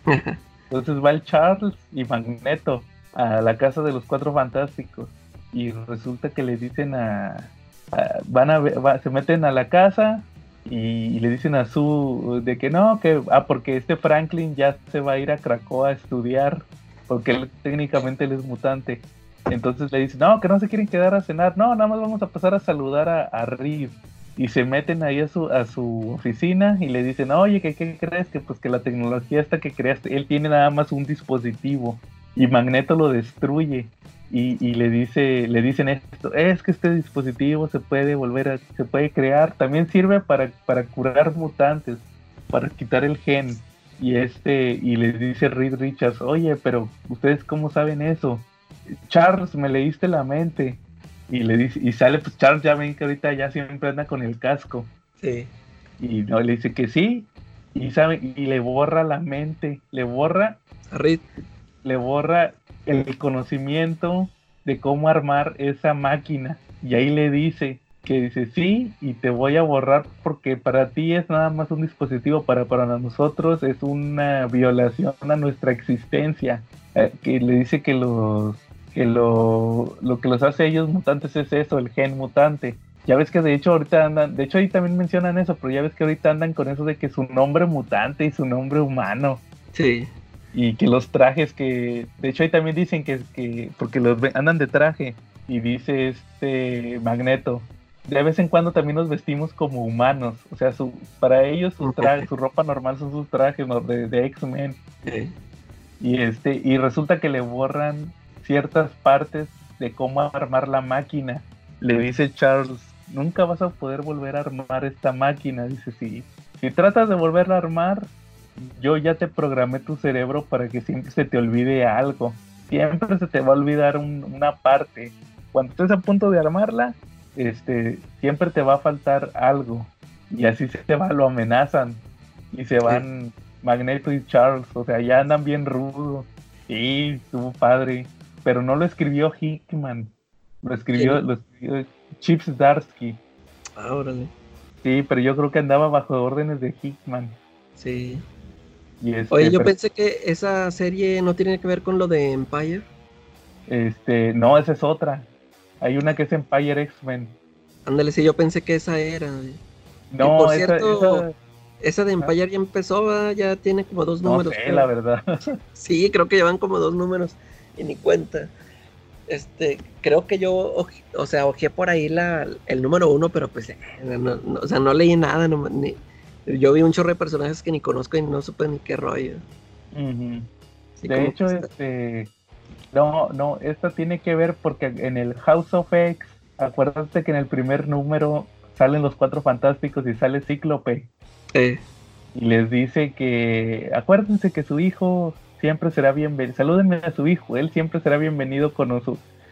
Entonces va el Charles y Magneto a la casa de los cuatro fantásticos y resulta que le dicen a, van a se meten a la casa y, le dicen a su de que no que ah porque este Franklin ya se va a ir a Krakow a estudiar porque él, técnicamente él es mutante entonces le dicen, no, que no se quieren quedar a cenar. No, nada más vamos a pasar a saludar a, a Y se meten ahí a su, a su oficina y le dicen, oye, ¿qué, ¿qué, crees? Que pues que la tecnología esta que creaste, él tiene nada más un dispositivo. Y Magneto lo destruye. Y, y, le dice, le dicen esto, es que este dispositivo se puede volver a, se puede crear, también sirve para, para curar mutantes, para quitar el gen. Y este, y le dice Reed Richards, oye, pero ustedes cómo saben eso? Charles, me leíste la mente. Y le dice, y sale, pues Charles ya ven que ahorita ya siempre anda con el casco. Sí. Y no, le dice que sí. Y sabe, y le borra la mente, le borra. Le borra el conocimiento de cómo armar esa máquina. Y ahí le dice que dice sí, y te voy a borrar porque para ti es nada más un dispositivo, para, para nosotros es una violación a nuestra existencia. Eh, que le dice que los que lo, lo que los hace ellos mutantes es eso, el gen mutante. Ya ves que de hecho ahorita andan, de hecho ahí también mencionan eso, pero ya ves que ahorita andan con eso de que su nombre mutante y su nombre humano. Sí. Y que los trajes que, de hecho ahí también dicen que, que porque los andan de traje y dice este Magneto, de vez en cuando también nos vestimos como humanos, o sea, su, para ellos su, traje, su ropa normal son sus trajes de, de X-Men. Y este, y resulta que le borran ciertas partes de cómo armar la máquina. Le dice Charles, nunca vas a poder volver a armar esta máquina. Dice, si, si tratas de volverla a armar, yo ya te programé tu cerebro para que siempre se te olvide algo. Siempre se te va a olvidar una parte. Cuando estés a punto de armarla, este, siempre te va a faltar algo. Y así se va, lo amenazan. Y se van Magneto y Charles, o sea, ya andan bien rudos. Sí, estuvo padre. Pero no lo escribió Hickman. Lo escribió, lo escribió Chips Darsky. Ah, órale. Sí, pero yo creo que andaba bajo órdenes de Hickman. Sí. Este, Oye, yo pensé que esa serie no tiene que ver con lo de Empire. Este, no, esa es otra. Hay una que es Empire X-Men. Ándale, sí, yo pensé que esa era. No, por cierto, esa, de ah. Empire ya empezó, ya tiene como dos números. No la verdad. Sí, creo que llevan como dos números y ni cuenta. Este, creo que yo, o sea, ojé por ahí la, el número uno, pero pues, eh, o sea, no leí nada, ni, yo vi un chorro de personajes que ni conozco y no supe ni qué rollo. de hecho, este, no, no, esto tiene que ver porque en el House of X, acuérdate que en el primer número salen los cuatro fantásticos y sale Cíclope. Sí. Y les dice que, acuérdense que su hijo siempre será bienvenido, salúdenme a su hijo, él siempre será bienvenido con, los,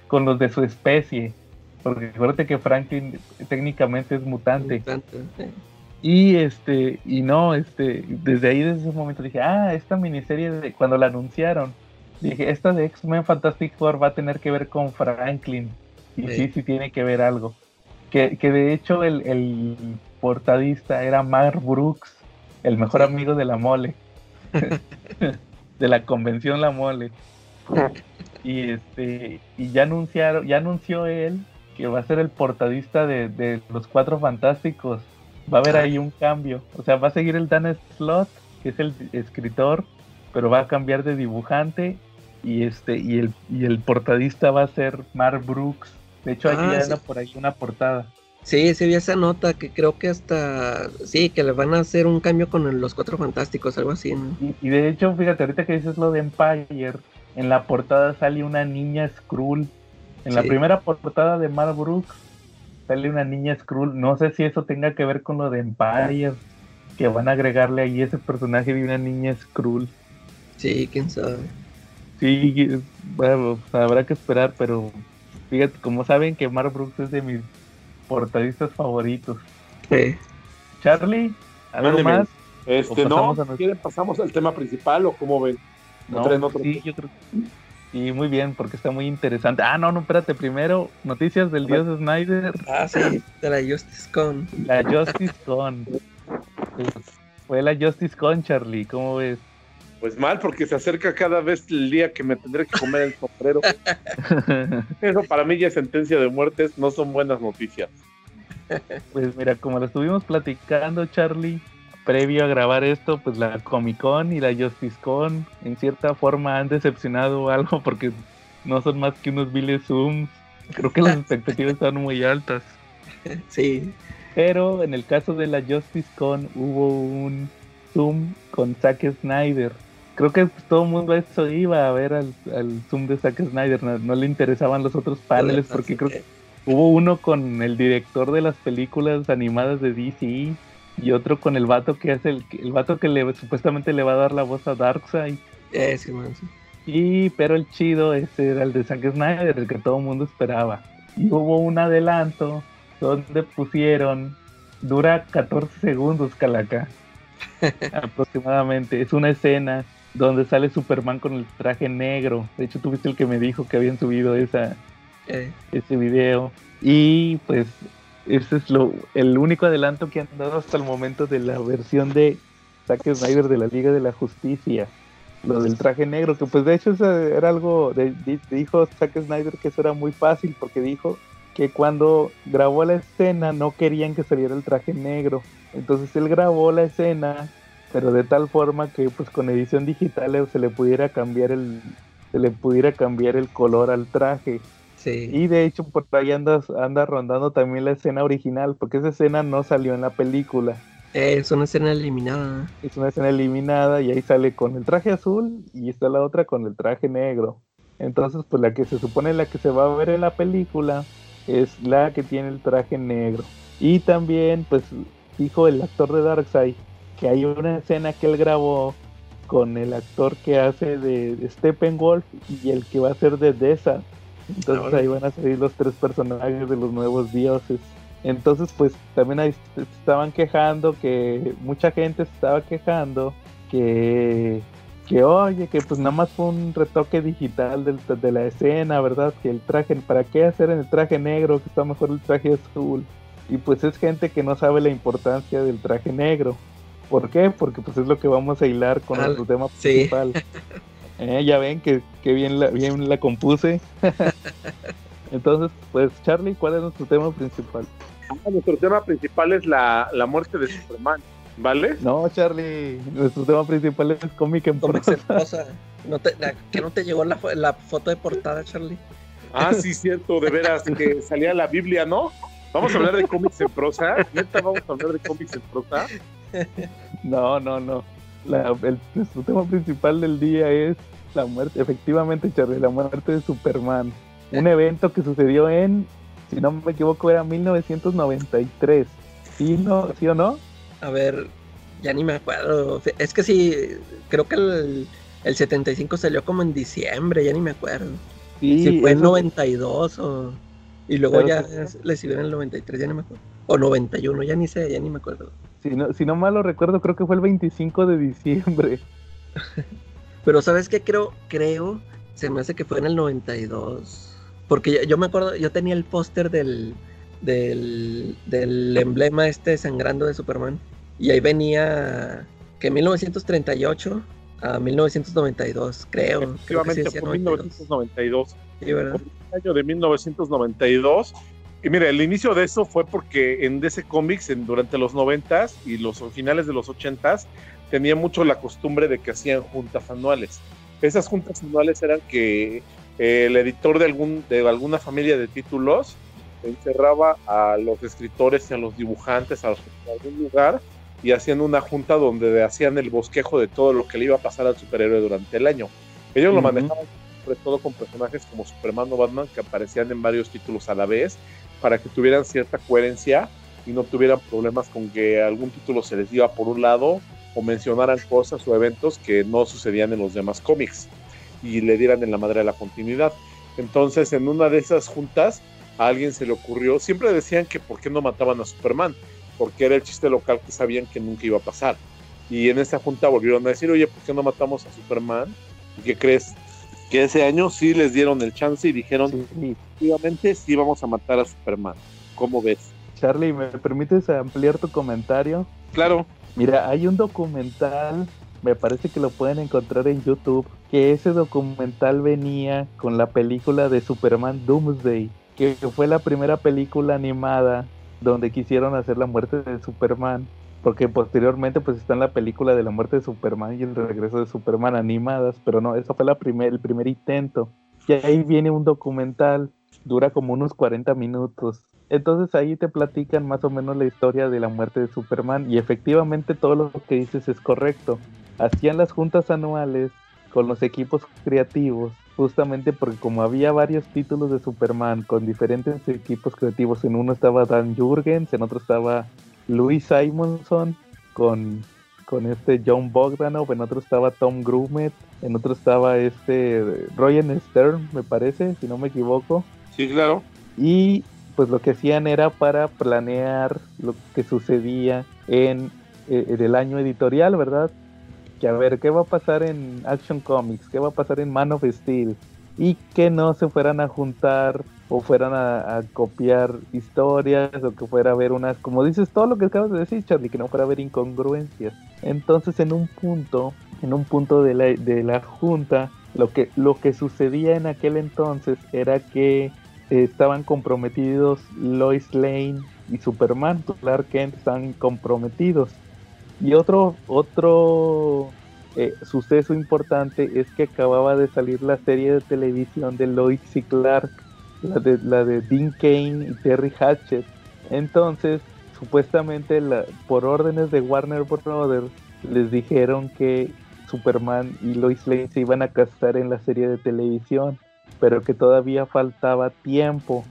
con los de su especie. Porque acuérdate que Franklin técnicamente es mutante. mutante Y este, y no, este, desde ahí, desde ese momento dije, ah, esta miniserie de cuando la anunciaron, dije, esta de X-Men Fantastic Four va a tener que ver con Franklin. Y sí, sí, tiene que ver algo. Que, que de hecho el, el, portadista era Mark Brooks, el mejor amigo de la mole. de la convención La Mole. y este, y ya anunciaron, ya anunció él que va a ser el portadista de, de los cuatro fantásticos. Va a haber ahí un cambio. O sea, va a seguir el Dan Slot, que es el escritor, pero va a cambiar de dibujante y este y el, y el portadista va a ser Mark Brooks. De hecho, ah, anda por ahí una portada. Sí, sí vi esa nota que creo que hasta sí, que le van a hacer un cambio con los Cuatro Fantásticos, algo así, y, de hecho, fíjate, ahorita que dices lo de Empire, en la portada sale una niña Skrull. En la primera portada de Mark Brooks sale una niña Skrull. No sé si eso tenga que ver con lo de Empire, que van a agregarle ahí ese personaje de una niña Skrull. Sí, quién sabe. Sí, bueno, habrá que esperar, pero fíjate, como saben que Mark Brooks es de mis portadistas favoritos. Sí. Charlie, ¿algo más? Este, no, ¿quieren pasamos al tema principal o cómo ven? No, sí, yo creo Sí, muy bien, porque está muy interesante. Ah, no, no, espérate, primero, noticias del dios Snyder. Ah, sí, de la Justice Con. La Justice Con. Fue la Justice Con, Charlie, ¿cómo ves? Pues mal, porque se acerca cada vez el día que me tendré que comer el sombrero. Eso para mí ya es sentencia de muertes, no son buenas noticias. Pues mira, como lo estuvimos platicando, Charlie, previo a grabar esto, pues la Comic Con y la Justice Con en cierta forma han decepcionado algo porque no son más que unos viles Zooms. Creo que las expectativas están muy altas. Sí. Pero en el caso de la Justice Con hubo un Zoom con Zack Snyder creo que todo el mundo eso iba a ver al, Zoom de Zack Snyder, no, le interesaban los otros paneles porque creo que hubo uno con el director de las películas animadas de DC y otro con el vato que hace el, el vato que le supuestamente le va a dar la voz a Darkseid. Eh, sí, Y pero el chido ese era el de Zack Snyder, el que todo el mundo esperaba. Y hubo un adelanto donde pusieron dura 14 segundos, Calaca. aproximadamente. Es una escena donde sale Superman con el traje negro. De hecho, tuviste el que me dijo que habían subido esa, eh. ese video. Y pues ese es lo, el único adelanto que han dado hasta el momento de la versión de Zack Snyder de la Liga de la Justicia. Lo del traje negro, que pues de hecho era algo, de, dijo Zack Snyder que eso era muy fácil porque dijo que cuando grabó la escena no querían que saliera el traje negro. Entonces él grabó la escena pero de tal forma que pues con edición digital se le pudiera cambiar el se le pudiera cambiar el color al traje. Sí. Y de hecho por ahí anda, anda rondando también la escena original, porque esa escena no salió en la película. Eh, es una escena eliminada. Es una escena eliminada y ahí sale con el traje azul y está la otra con el traje negro. Entonces, pues la que se supone la que se va a ver en la película es la que tiene el traje negro. Y también, pues, dijo el actor de Darkseid que hay una escena que él grabó con el actor que hace de, Steppenwolf y el que va a ser de Deza, Entonces ahí van a salir los tres personajes de los nuevos dioses. Entonces pues también ahí estaban quejando que mucha gente estaba quejando que que oye, que pues nada más fue un retoque digital de, la escena, ¿verdad? Que el traje, ¿para qué hacer en el traje negro? Que está mejor el traje azul. Y pues es gente que no sabe la importancia del traje negro. ¿Por qué? Porque pues es lo que vamos a hilar con nuestro tema principal. Eh, ya ven que, bien, la, bien la compuse. Entonces, pues Charlie, ¿cuál es nuestro tema principal? Ah, nuestro tema principal es la, la muerte de Superman. ¿Vale? No, Charlie, nuestro tema principal es cómic en prosa. ¿No te, ¿Que no te llegó la, la, foto de portada, Charlie? Ah, sí, cierto, de veras, que salía la Biblia, ¿no? Vamos a hablar de cómics en prosa. ¿Neta vamos a hablar de cómics en prosa? No, no, no. el, nuestro tema principal del día es la muerte, efectivamente, Charlie, la muerte de Superman. Un evento que sucedió en, si no me equivoco, era 1993. ¿Sí, no, ¿sí o no? A ver, ya ni me acuerdo. Es que sí, creo que el, el 75 salió como en diciembre, ya ni me acuerdo. Sí, si fue en 92 o... Y luego ya le siguió en el 93, ya ni me acuerdo. O 91, ya ni sé, ya ni me acuerdo. Si no, si no mal lo recuerdo, creo que fue el 25 de diciembre. Pero ¿sabes qué? Creo, creo, se me hace que fue en el 92. Porque yo me acuerdo, yo tenía el póster del, del, del emblema este sangrando de Superman. Y ahí venía que 1938 a 1992, creo. Efectivamente, creo que 1992. Sí, ¿verdad? El año de 1992. Y mire, el inicio de eso fue porque en DC Comics, en, durante los 90 y los finales de los 80 tenía mucho la costumbre de que hacían juntas anuales. Esas juntas anuales eran que eh, el editor de, algún, de alguna familia de títulos encerraba a los escritores y a los dibujantes a algún lugar y hacían una junta donde hacían el bosquejo de todo lo que le iba a pasar al superhéroe durante el año. Ellos lo manejaban sobre todo con personajes como Superman o Batman que aparecían en varios títulos a la vez para que tuvieran cierta coherencia y no tuvieran problemas con que algún título se les iba por un lado o mencionaran cosas o eventos que no sucedían en los demás cómics y le dieran en la madre de la continuidad. Entonces, en una de esas juntas, a alguien se le ocurrió, siempre decían que por qué no mataban a Superman, porque era el chiste local que sabían que nunca iba a pasar. Y en esa junta volvieron a decir, oye, ¿por qué no matamos a Superman? ¿Y qué crees? Que ese año sí les dieron el chance y dijeron, efectivamente, sí vamos a matar a Superman. ¿Cómo ves? Charlie, ¿me permites ampliar tu comentario? Claro. Mira, hay un documental, me parece que lo pueden encontrar en YouTube, que ese documental venía con la película de Superman Doomsday, que fue la primera película animada donde quisieron hacer la muerte de Superman, porque posteriormente pues está en la película de la muerte de Superman y el regreso de Superman animadas, pero no, eso fue la el primer intento. Y ahí viene un documental, dura como unos 40 minutos. Entonces ahí te platican más o menos la historia de la muerte de Superman y efectivamente todo lo que dices es correcto. Hacían las juntas anuales con los equipos creativos justamente porque como había varios títulos de Superman con diferentes equipos creativos, en uno estaba Dan Jurgens, en otro estaba Louis Simonson con, con este John Bogdanov, en otro estaba Tom Grumet, en otro estaba este Ryan Stern, me parece, si no me equivoco. Sí, claro. Y pues lo que hacían era para planear lo que sucedía en, eh, en el año editorial, ¿verdad? que a ver qué va a pasar en Action Comics, qué va a pasar en Man of Steel, y que no se fueran a juntar o fueran a, copiar historias o que fuera a haber unas, como dices, todo lo que acabas de decir, Charlie, que no fuera a haber incongruencias. Entonces, en un punto, en un punto de la, de la junta, lo que, lo que sucedía en aquel entonces era que estaban comprometidos Lois Lane y Superman, Clark Kent estaban comprometidos. Y otro, otro eh, suceso importante es que acababa de salir la serie de televisión de Lois y Clark, la de, la de Dean Kane y Terry Hatchett. Entonces, supuestamente por órdenes de Warner Brothers les dijeron que Superman y Lois Lane se iban a casar en la serie de televisión, pero que todavía faltaba tiempo.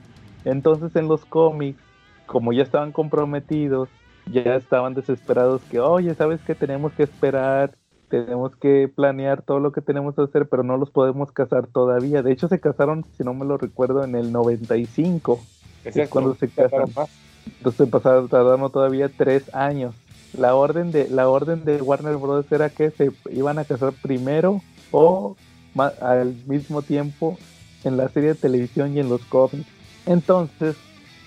Entonces en los cómics, como ya estaban comprometidos, ya estaban desesperados que, oye, ¿sabes que tenemos que esperar tenemos que planear todo lo que tenemos que hacer, pero no los podemos casar todavía. De hecho, se casaron, si no me lo recuerdo, en el 95. es cuando se casaron. Entonces pasaron, tardaron todavía tres años. La orden de la orden de Warner Bros. era que se iban a casar primero o al mismo tiempo en la serie de televisión y en los cómics. Entonces,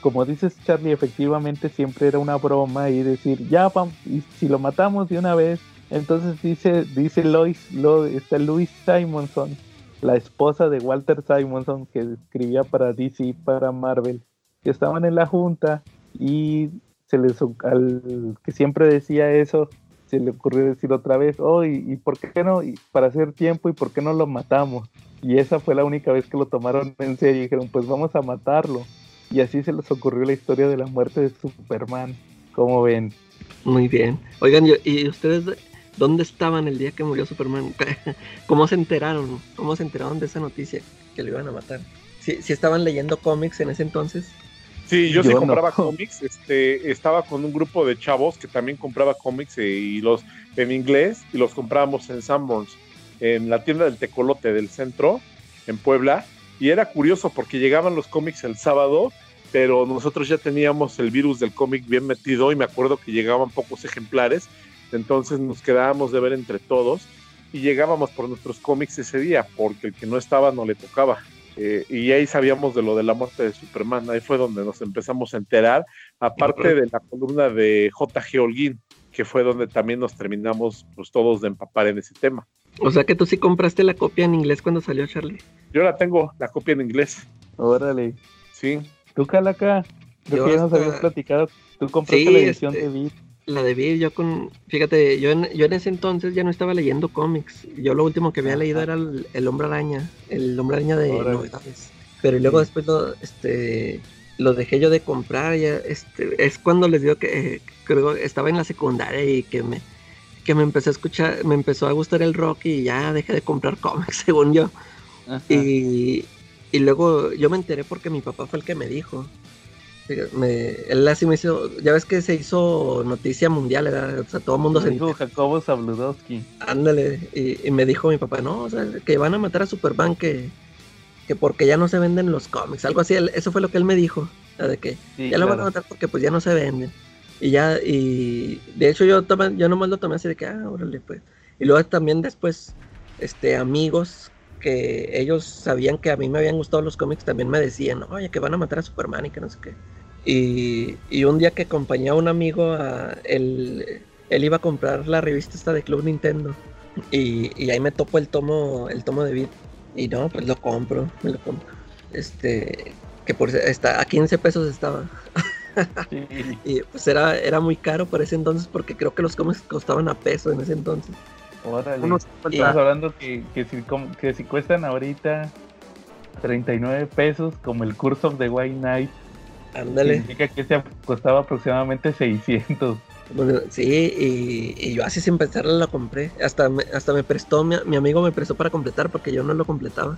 como dices Charlie, efectivamente siempre era una broma y decir, ya vamos, y si lo matamos de una vez, entonces dice, dice Lois, lo, está Louis Simonson, la esposa de Walter Simonson, que escribía para DC, para Marvel, que estaban en la junta y se les al que siempre decía eso, se le ocurrió decir otra vez, oh, y, por qué no, y para hacer tiempo, y por qué no lo matamos. Y esa fue la única vez que lo tomaron en serio y dijeron, pues vamos a matarlo. Y así se les ocurrió la historia de la muerte de Superman. como ven? Muy bien. Oigan, ¿y ustedes dónde estaban el día que murió Superman? ¿Cómo se enteraron? ¿Cómo se enteraron de esa noticia que lo iban a matar? ¿Si estaban leyendo cómics en ese entonces? Sí, yo, sí compraba cómics. Este, estaba con un grupo de chavos que también compraba cómics eh, y los en inglés y los comprábamos en Sanborns, en la tienda del Tecolote del centro, en Puebla. Y era curioso porque llegaban los cómics el sábado pero nosotros ya teníamos el virus del cómic bien metido y me acuerdo que llegaban pocos ejemplares, entonces nos quedábamos de ver entre todos y llegábamos por nuestros cómics ese día, porque el que no estaba no le tocaba. Eh, y ahí sabíamos de lo de la muerte de Superman, ahí fue donde nos empezamos a enterar, aparte de la columna de J.G. Holguín, que fue donde también nos terminamos pues, todos de empapar en ese tema. O sea que tú sí compraste la copia en inglés cuando salió Charlie. Yo la tengo, la copia en inglés. Órale. Sí. ¿Tú, Calaca? Creo que ya nos habías platicado. Tú compraste la edición este, de Beat. La de Beat, yo con. Fíjate, yo en, yo en ese entonces ya no estaba leyendo cómics. Yo lo último que había leído era el, Hombre Araña. El Hombre Araña de novedades. Pero luego después lo, este, lo dejé yo de comprar. Ya, este, es cuando les digo que creo estaba en la secundaria y que me, que me empecé a escuchar, me empezó a gustar el rock y ya dejé de comprar cómics, según yo. Y, y luego yo me enteré porque mi papá fue el que me dijo. Me, él así me hizo, ya ves que se hizo noticia mundial, o sea, todo el mundo se dijo Jacobo Zabludowski. Ándale, y, me dijo mi papá, no, o sea, que van a matar a Superman, que, que porque ya no se venden los cómics, algo así, eso fue lo que él me dijo, de que ya lo van a matar porque pues ya no se venden. Y ya, y de hecho yo, tomé, yo nomás lo tomé así de que, ah, órale, pues. Y luego también después, este, amigos que ellos sabían que a mí me habían gustado los cómics, también me decían, oye, que van a matar a Superman y que no sé qué. Y, un día que acompañé a un amigo, a, él, él iba a comprar la revista esta de Club Nintendo. Y, ahí me topo el tomo, el tomo de Beat. Y no, pues lo compro, me lo compro. Este, que por está a 15 pesos estaba. y pues era, era muy caro para ese entonces porque creo que los cómics costaban a peso en ese entonces. Estamos hablando que, que, si, que si cuestan ahorita 39 pesos, como el Curse of the White Knight, Ándale. significa que se costaba aproximadamente 600. sí, y, yo así sin pensarlo la compré. Hasta me, hasta me prestó, mi, amigo me prestó para completar porque yo no lo completaba.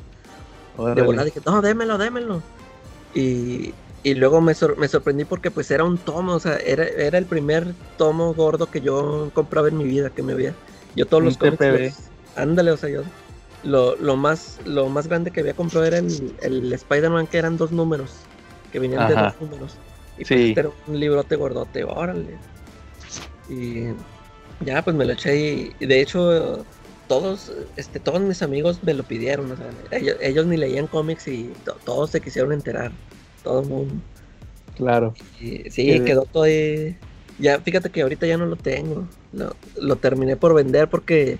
De volada dije, no, démelo, démelo. Y, y luego me, me, sorprendí porque pues era un tomo, o sea, era, era el primer tomo gordo que yo compraba en mi vida, que me había yo todos los cómics, ándale, o sea, yo lo, lo, más lo más grande que había comprado era el, el Spider-Man que eran dos números, que venían de dos números. Y pues este era un librote gordote, órale. Y ya pues me lo eché y, de hecho todos este todos mis amigos me lo pidieron, o sea, ellos, ni leían cómics y todos se quisieron enterar, todo el mundo. Claro. Y, sí, quedó todo ahí ya, fíjate que ahorita ya no lo tengo. Lo, terminé por vender porque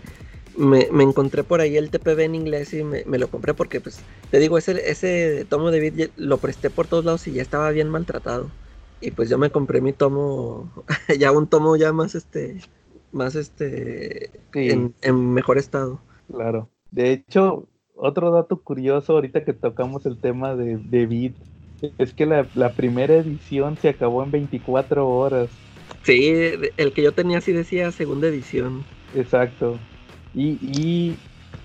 me, encontré por ahí el TPB en inglés y me, lo compré porque, pues, te digo, ese, ese tomo de Beat lo presté por todos lados y ya estaba bien maltratado. Y pues yo me compré mi tomo, ya un tomo ya más, este, más, este, en, mejor estado. Claro. De hecho, otro dato curioso ahorita que tocamos el tema de, de Beat es que la, la primera edición se acabó en 24 horas. Sí, el que yo tenía así decía segunda edición. Exacto. Y,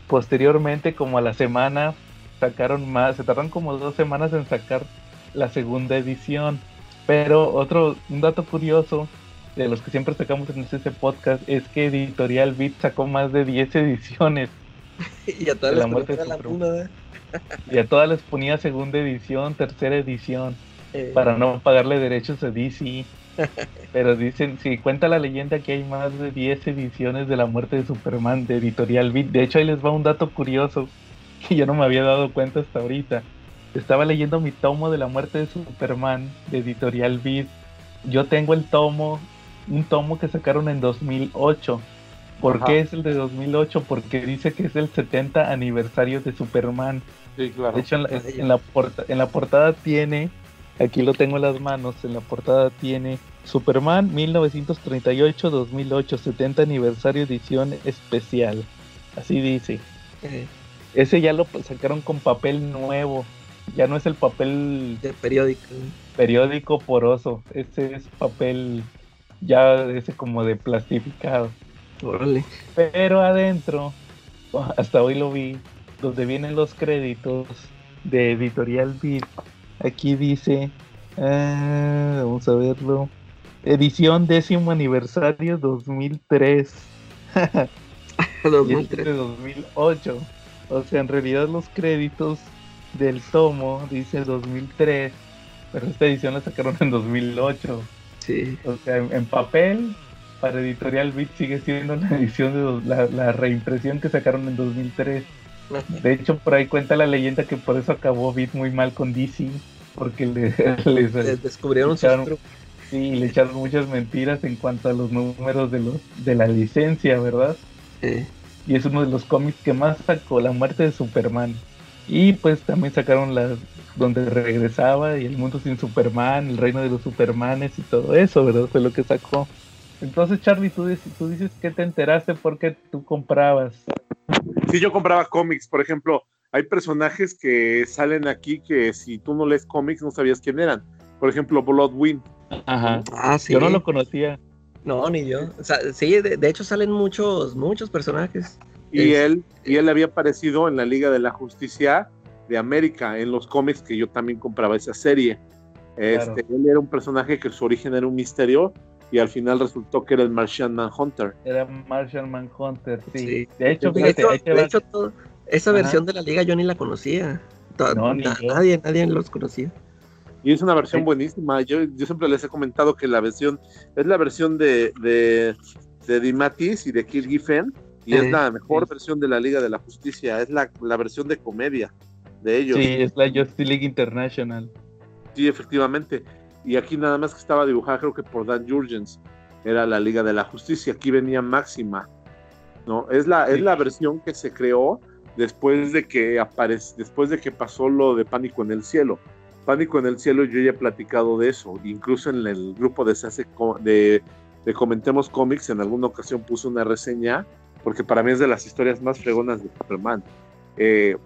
posteriormente, como a la semana, sacaron más, se tardaron como dos semanas en sacar la segunda edición. Pero otro, un dato curioso de los que siempre sacamos en este podcast, es que Editorial Beat sacó más de 10 ediciones. y a todas, les ponía la y a todas les ponía segunda edición, tercera edición, eh. para no pagarle derechos a DC. Pero dicen, si cuenta la leyenda que hay más de 10 ediciones de la muerte de Superman de Editorial Beat. De hecho, ahí les va un dato curioso que yo no me había dado cuenta hasta ahorita. Estaba leyendo mi tomo de la muerte de Superman de Editorial Beat. Yo tengo el tomo, un tomo que sacaron en 2008. ¿Por qué es el de 2008? Porque dice que es el 70 aniversario de Superman. Sí, claro. De hecho, en la, en la, en la portada tiene, aquí lo tengo en las manos, en la portada tiene Superman 1938-2008, 70 aniversario edición especial. Así dice. Ese ya lo sacaron con papel nuevo. Ya no es el papel de periódico. Periódico poroso. Ese es papel ya ese como de plastificado. Órale. Pero adentro, hasta hoy lo vi, donde vienen los créditos de Editorial Beat. Aquí dice, ah, vamos a verlo. Edición décimo aniversario 2003. 2003. 2008. O sea, en realidad los créditos del tomo dice 2003, pero esta edición la sacaron en 2008. Sí. O sea, en, papel, para Editorial Beat sigue siendo la edición de la, la, reimpresión que sacaron en 2003. De hecho, por ahí cuenta la leyenda que por eso acabó Beat muy mal con DC, porque le, les, descubrieron echaron, sí, le echaron muchas mentiras en cuanto a los números de los de la licencia, ¿verdad? Sí y es uno de los cómics que más sacó la muerte de Superman. Y pues también sacaron las donde regresaba y el mundo sin Superman, el reino de los Supermanes y todo eso, ¿verdad? Fue lo que sacó. Entonces, Charlie, tú, dices, tú dices que te enteraste porque tú comprabas. Sí, yo compraba cómics, por ejemplo, hay personajes que salen aquí que si tú no lees cómics no sabías quién eran. Por ejemplo, Bloodwind. Ajá. Ah, sí. Yo no lo conocía. No, ni yo. O sea, sí, de, hecho salen muchos, muchos personajes. Y él, y él había aparecido en la Liga de la Justicia de América, en los cómics que yo también compraba esa serie. Este, Él era un personaje que su origen era un misterio y al final resultó que era el Martian Manhunter. Era Martian Manhunter, sí. sí. De hecho, fíjate, de hecho, esa versión de la liga yo ni la conocía. No, nadie, nadie los conocía. Y es una versión buenísima. Yo, yo siempre les he comentado que la versión es la versión de, de, de Dimatis y de Kirk Giffen. Y es la mejor versión de la Liga de la Justicia. Es la, la, versión de comedia de ellos. Sí, es la Justice League International. Sí, efectivamente. Y aquí nada más que estaba dibujada, creo que por Dan Jurgens. Era la Liga de la Justicia. Aquí venía Máxima. ¿no? Es la, es la versión que se creó después de que aparece, después de que pasó lo de Pánico en el Cielo Pánico en el Cielo, yo ya he platicado de eso, incluso en el grupo de, de, de Comentemos Comics, en alguna ocasión puse una reseña, porque para mí es de las historias más fregonas de Superman. Eh,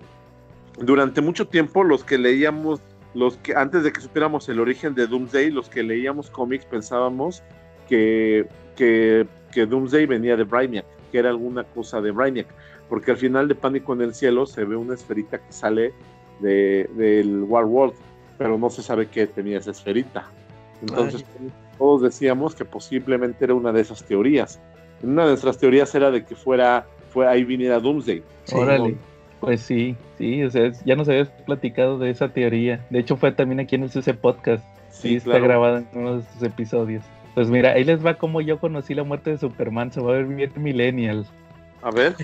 durante mucho tiempo, los que leíamos, los que antes de que supiéramos el origen de Doomsday, los que leíamos cómics pensábamos que, que, que Doomsday venía de Brainiac, que era alguna cosa de Brainiac, porque al final de Pánico en el Cielo se ve una esferita que sale de, del War World pero no se sabe qué tenía esa esferita. Entonces, todos decíamos que posiblemente era una de esas teorías. Una de nuestras teorías era de que fuera, fue ahí viniera Doomsday. Órale. Pues sí, sí, o sea, ya nos habías platicado de esa teoría. De hecho, fue también aquí en ese podcast. Sí, está grabado en uno de sus episodios. Pues mira, ahí les va como yo conocí la muerte de Superman. Se va a ver bien Millennial. A ver.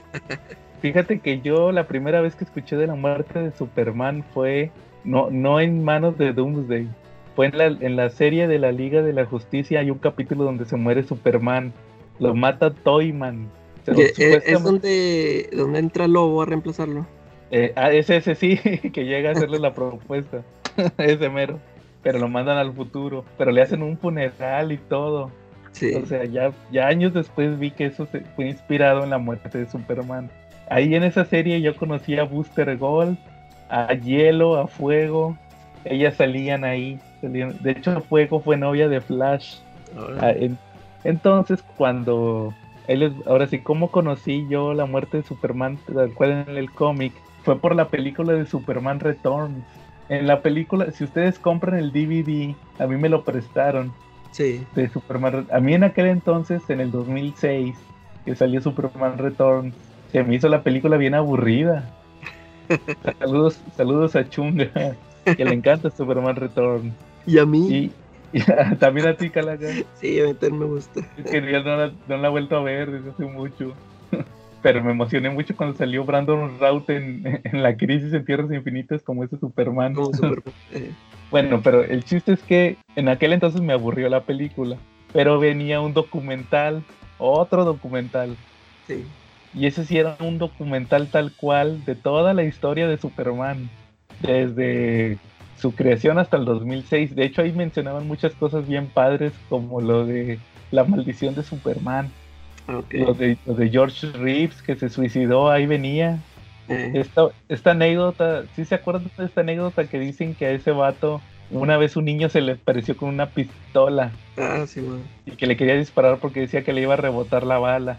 Fíjate que yo la primera vez que escuché de la muerte de Superman fue no, no en manos de Doomsday. Fue en la, en la serie de la Liga de la Justicia. Hay un capítulo donde se muere Superman. Lo mata Toyman. Eh, es donde, donde entra Lobo a reemplazarlo. Eh, ah, es ese sí, que llega a hacerle la propuesta. ese mero. Pero lo mandan al futuro. Pero le hacen un funeral y todo. O sea, ya, ya años después vi que eso se, fue inspirado en la muerte de Superman. Ahí en esa serie yo conocí a Booster Gold, a Hielo, a Fuego. Ellas salían ahí. De hecho, Fuego fue novia de Flash. Ah, entonces, cuando él ahora sí, ¿cómo conocí yo la muerte de Superman? Tal cual en el cómic, fue por la película de Superman Returns. En la película, si ustedes compran el DVD, a mí me lo prestaron. Sí. De Superman. A mí en aquel entonces, en el 2006, que salió Superman Returns, se me hizo la película bien aburrida. Saludos, saludos a Chunga, que le encanta Superman Returns. Y a mí. Y, también a ti, Calaga. Sí, a mí también me gusta. que no la, no la he vuelto a ver desde hace mucho. Pero me emocioné mucho cuando salió Brandon Routh en, en la crisis en Tierras Infinitas como ese Superman. Como Superman. Eh. Bueno, pero el chiste es que en aquel entonces me aburrió la película. Pero venía un documental, otro documental. Sí. Y ese sí era un documental tal cual de toda la historia de Superman. Desde su creación hasta el 2006. De hecho, ahí mencionaban muchas cosas bien padres, como lo de la maldición de Superman. Lo, de, de, George Reeves, que se suicidó, ahí venía. Esta, esta anécdota, ¿sí se acuerdan de esta anécdota que dicen que a ese vato una vez un niño se le apareció con una pistola? Ah, sí. Y que le quería disparar porque decía que le iba a rebotar la bala.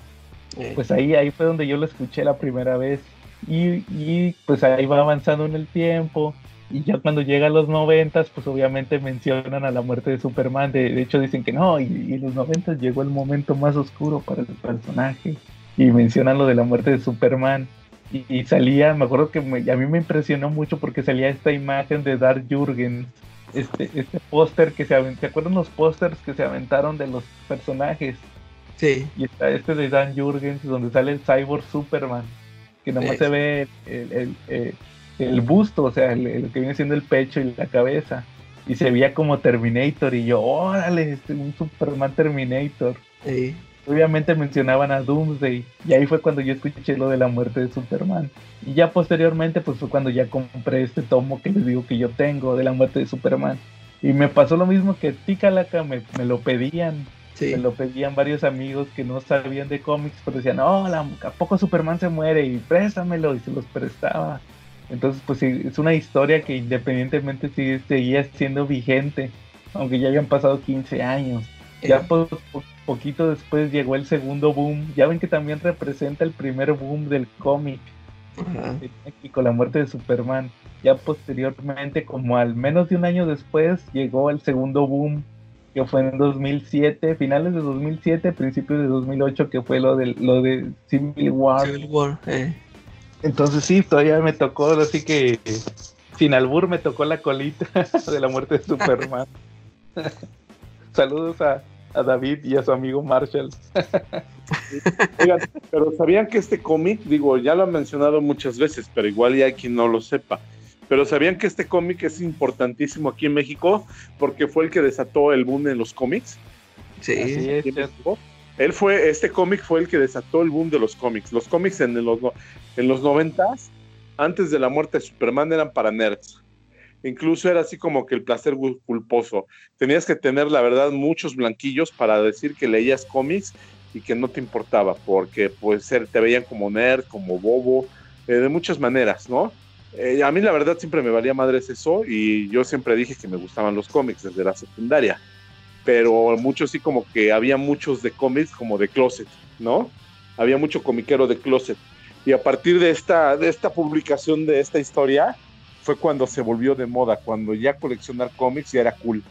Pues ahí, ahí fue donde yo lo escuché la primera vez. Y, y pues ahí va avanzando en el tiempo. Y ya cuando llega a los noventas, pues obviamente mencionan a la muerte de Superman. De, hecho dicen que no, y, en los noventas llegó el momento más oscuro para el personaje. Y mencionan lo de la muerte de Superman. Y, salía, me acuerdo que me, a mí me impresionó mucho porque salía esta imagen de Dark Jurgens. Este, este póster que se aventó, ¿se acuerdan los pósters que se aventaron de los personajes? Sí. Y está este de Dan Jurgens, donde sale el Cyborg Superman, que nomás Sí. se ve el, el, el- el busto, o sea, el que viene siendo el pecho y la cabeza. Y se veía como Terminator, y yo, órale, este, un Superman Terminator. Eh. Obviamente mencionaban a Doomsday, y ahí fue cuando yo escuché lo de la muerte de Superman. Y ya posteriormente, pues fue cuando ya compré este tomo que les digo que yo tengo de la muerte de Superman. Y me pasó lo mismo que a ti, Calaca, me, me lo pedían. Sí. Me lo pedían varios amigos que no sabían de cómics, pero decían, no, la- ¿a poco Superman se muere? Y préstamelo, y se los prestaba. Entonces, pues sí, es una historia que independientemente sigue, seguía siendo vigente, aunque ya habían pasado 15 años. Ya Eh. po- po- poquito después llegó el segundo boom. Ya ven que también representa el primer boom del cómic en México, la muerte de Superman. Ya posteriormente, como al menos de un año después, llegó el segundo boom, que fue en 2007, finales de 2007, principios de 2008, que fue lo de, lo de Civil War. Civil War. Eh. Entonces sí, todavía me tocó, así que sin albur me tocó la colita de la muerte de Superman. Saludos a, a David y a su amigo Marshall. Oigan, pero sabían que este cómic, digo, ya lo han mencionado muchas veces, pero igual ya hay quien no lo sepa. Pero sabían que este cómic es importantísimo aquí en México porque fue el que desató el boom en los cómics. Sí. Así es. Él fue, este cómic fue el que desató el boom de los cómics. Los cómics en los, en los noventas, antes de la muerte de Superman, eran para nerds. Incluso era así como que el placer culposo. Tenías que tener, la verdad, muchos blanquillos para decir que leías cómics y que no te importaba, porque pues ser- te veían como nerd, como bobo, eh, de muchas maneras, ¿no? Eh, a mí la verdad siempre me valía madres eso y yo siempre dije que me gustaban los cómics desde la secundaria, pero muchos sí como que había muchos de cómics como de closet, ¿no? Había mucho comiquero de closet y a partir de esta, de esta publicación de esta historia fue cuando se volvió de moda, cuando ya coleccionar cómics ya era cool.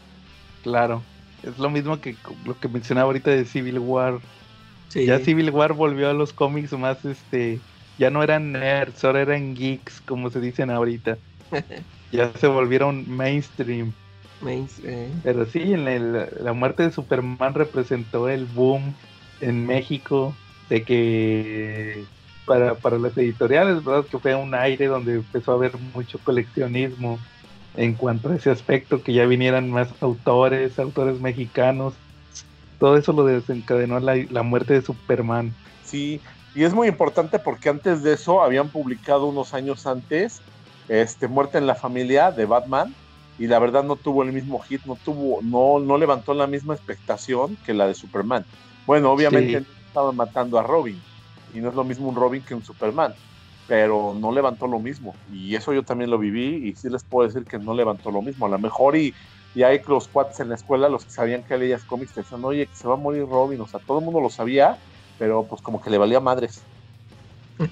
Claro, es lo mismo que lo que mencionaba ahorita de Civil War. Sí. Ya Civil War volvió a los cómics más, este, ya no eran nerds, ahora eran geeks, como se dicen ahorita. ya se volvieron mainstream. Mains, eh. Pero sí, en el- la muerte de Superman representó el boom en México de que para, para las editoriales, ¿verdad? Que fue un aire donde empezó a haber mucho coleccionismo en cuanto a ese aspecto, que ya vinieran más autores, autores mexicanos. Todo eso lo desencadenó la, la muerte de Superman. Sí, y es muy importante porque antes de eso habían publicado unos años antes este Muerte en la familia de Batman y la verdad no tuvo el mismo hit, no tuvo no no levantó la misma expectación que la de Superman. Bueno, obviamente Sí. estaban matando a Robin y no es lo mismo un Robin que un Superman, pero no levantó lo mismo y eso yo también lo viví y sí les puedo decir que no levantó lo mismo. A lo mejor y y hay los cuates en la escuela, los que sabían que leías cómics, te decían, oye, que se va a morir Robin, o sea, todo el mundo lo sabía, pero pues como que le valía madres.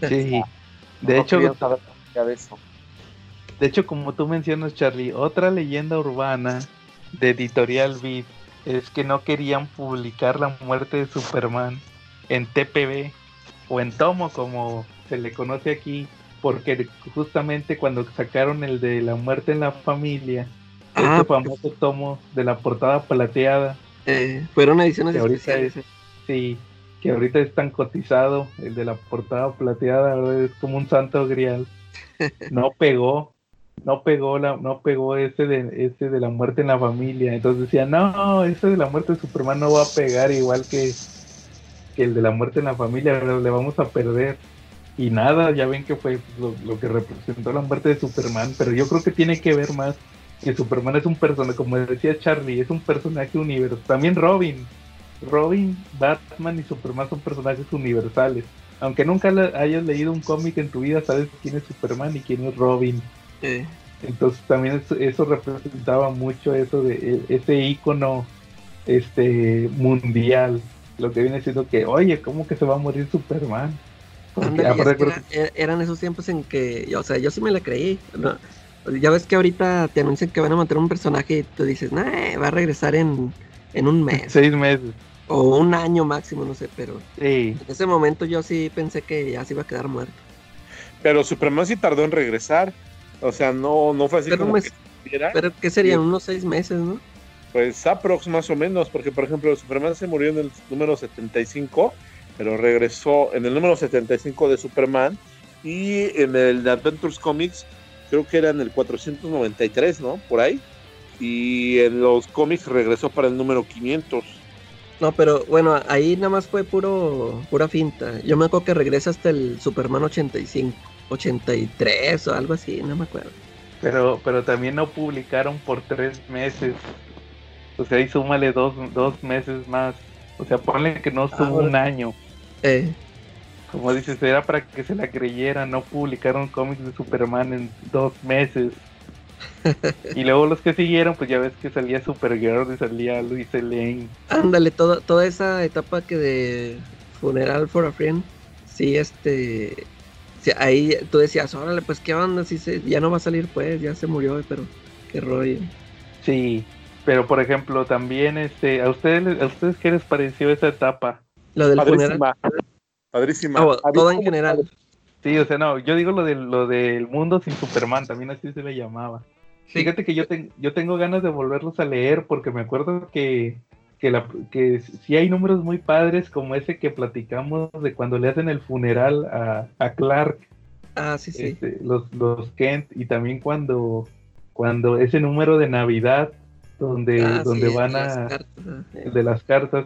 Sí. De No hecho, saber de eso. De hecho, como tú mencionas, Charlie, otra leyenda urbana de Editorial Beat es que no querían publicar la muerte de Superman en TPB o en tomo como se le conoce aquí, porque justamente cuando sacaron el de la muerte en la familia, ah, este famoso tomo de la portada plateada, eh, fueron ediciones especiales. sí, que ahorita es tan cotizado, el de la portada plateada, es como un santo grial. No pegó, no pegó la, no pegó ese de ese de la muerte en la familia. Entonces decía, no, ese de la muerte de Superman no va a pegar igual que, que el de la muerte en la familia, le vamos a perder. Y nada, ya ven que fue lo, lo, que representó la muerte de Superman, pero yo creo que tiene que ver más que Superman es un personaje, como decía Charlie, es un personaje universal. También Robin, Robin, Batman y Superman son personajes universales. Aunque nunca hayas leído un cómic en tu vida, sabes quién es Superman y quién es Robin. Entonces también eso, representaba mucho eso de e, ese icono este mundial. Lo que viene siendo que, oye, ¿cómo que se va a morir Superman? eran esos tiempos en que, o sea, yo sí me la creí. Ya ves que ahorita te anuncian que van a mantener un personaje y tú dices, nah, va a regresar en, en un mes. Seis meses. O un año máximo, no sé, pero en ese momento yo sí pensé que ya se iba a quedar muerto. Pero Superman sí tardó en regresar. O sea, no, no fue así pero como que Pero ¿qué serían? Unos seis meses, ¿no? Pues aprox más o menos, porque por ejemplo Superman se murió en el número 75, pero regresó en el número 75 de Superman y en el Adventures Comics creo que era en el 493, ¿no? Por ahí. Y en los cómics regresó para el número 500. No, pero bueno, ahí nada más fue puro pura finta. Yo me acuerdo que regresa hasta el Superman 85, 83 o algo así, no me acuerdo. Pero, pero también no publicaron por tres meses. O sea, ahí súmale dos, dos meses más. O sea, ponle que no estuvo ah, un año. Eh. Como dices, era para que se la creyera. No publicaron cómics de Superman en dos meses. Y luego los que siguieron, pues ya ves que salía Supergirl y salía Luis Lane. Ándale, toda, toda esa etapa que de Funeral for a Friend, sí, este. ahí tú decías, órale, pues qué onda, si se, ya no va a salir, pues, ya se murió, pero qué rollo. Sí, pero por ejemplo, también, este, ¿a ustedes, a ustedes qué les pareció esa etapa? Lo del Padrísima. Padrísima. Ah, todo en general. Sí, o sea, no, yo digo lo, de, lo del mundo sin Superman, también así se le llamaba. Fíjate que yo, yo tengo ganas de volverlos a leer porque me acuerdo que, que, la, que sí hay números muy padres como ese que platicamos de cuando le hacen el funeral a, Clark. Ah, sí, sí. Este, los, los Kent y también cuando, cuando ese número de Navidad donde, ah, donde van a... de las cartas.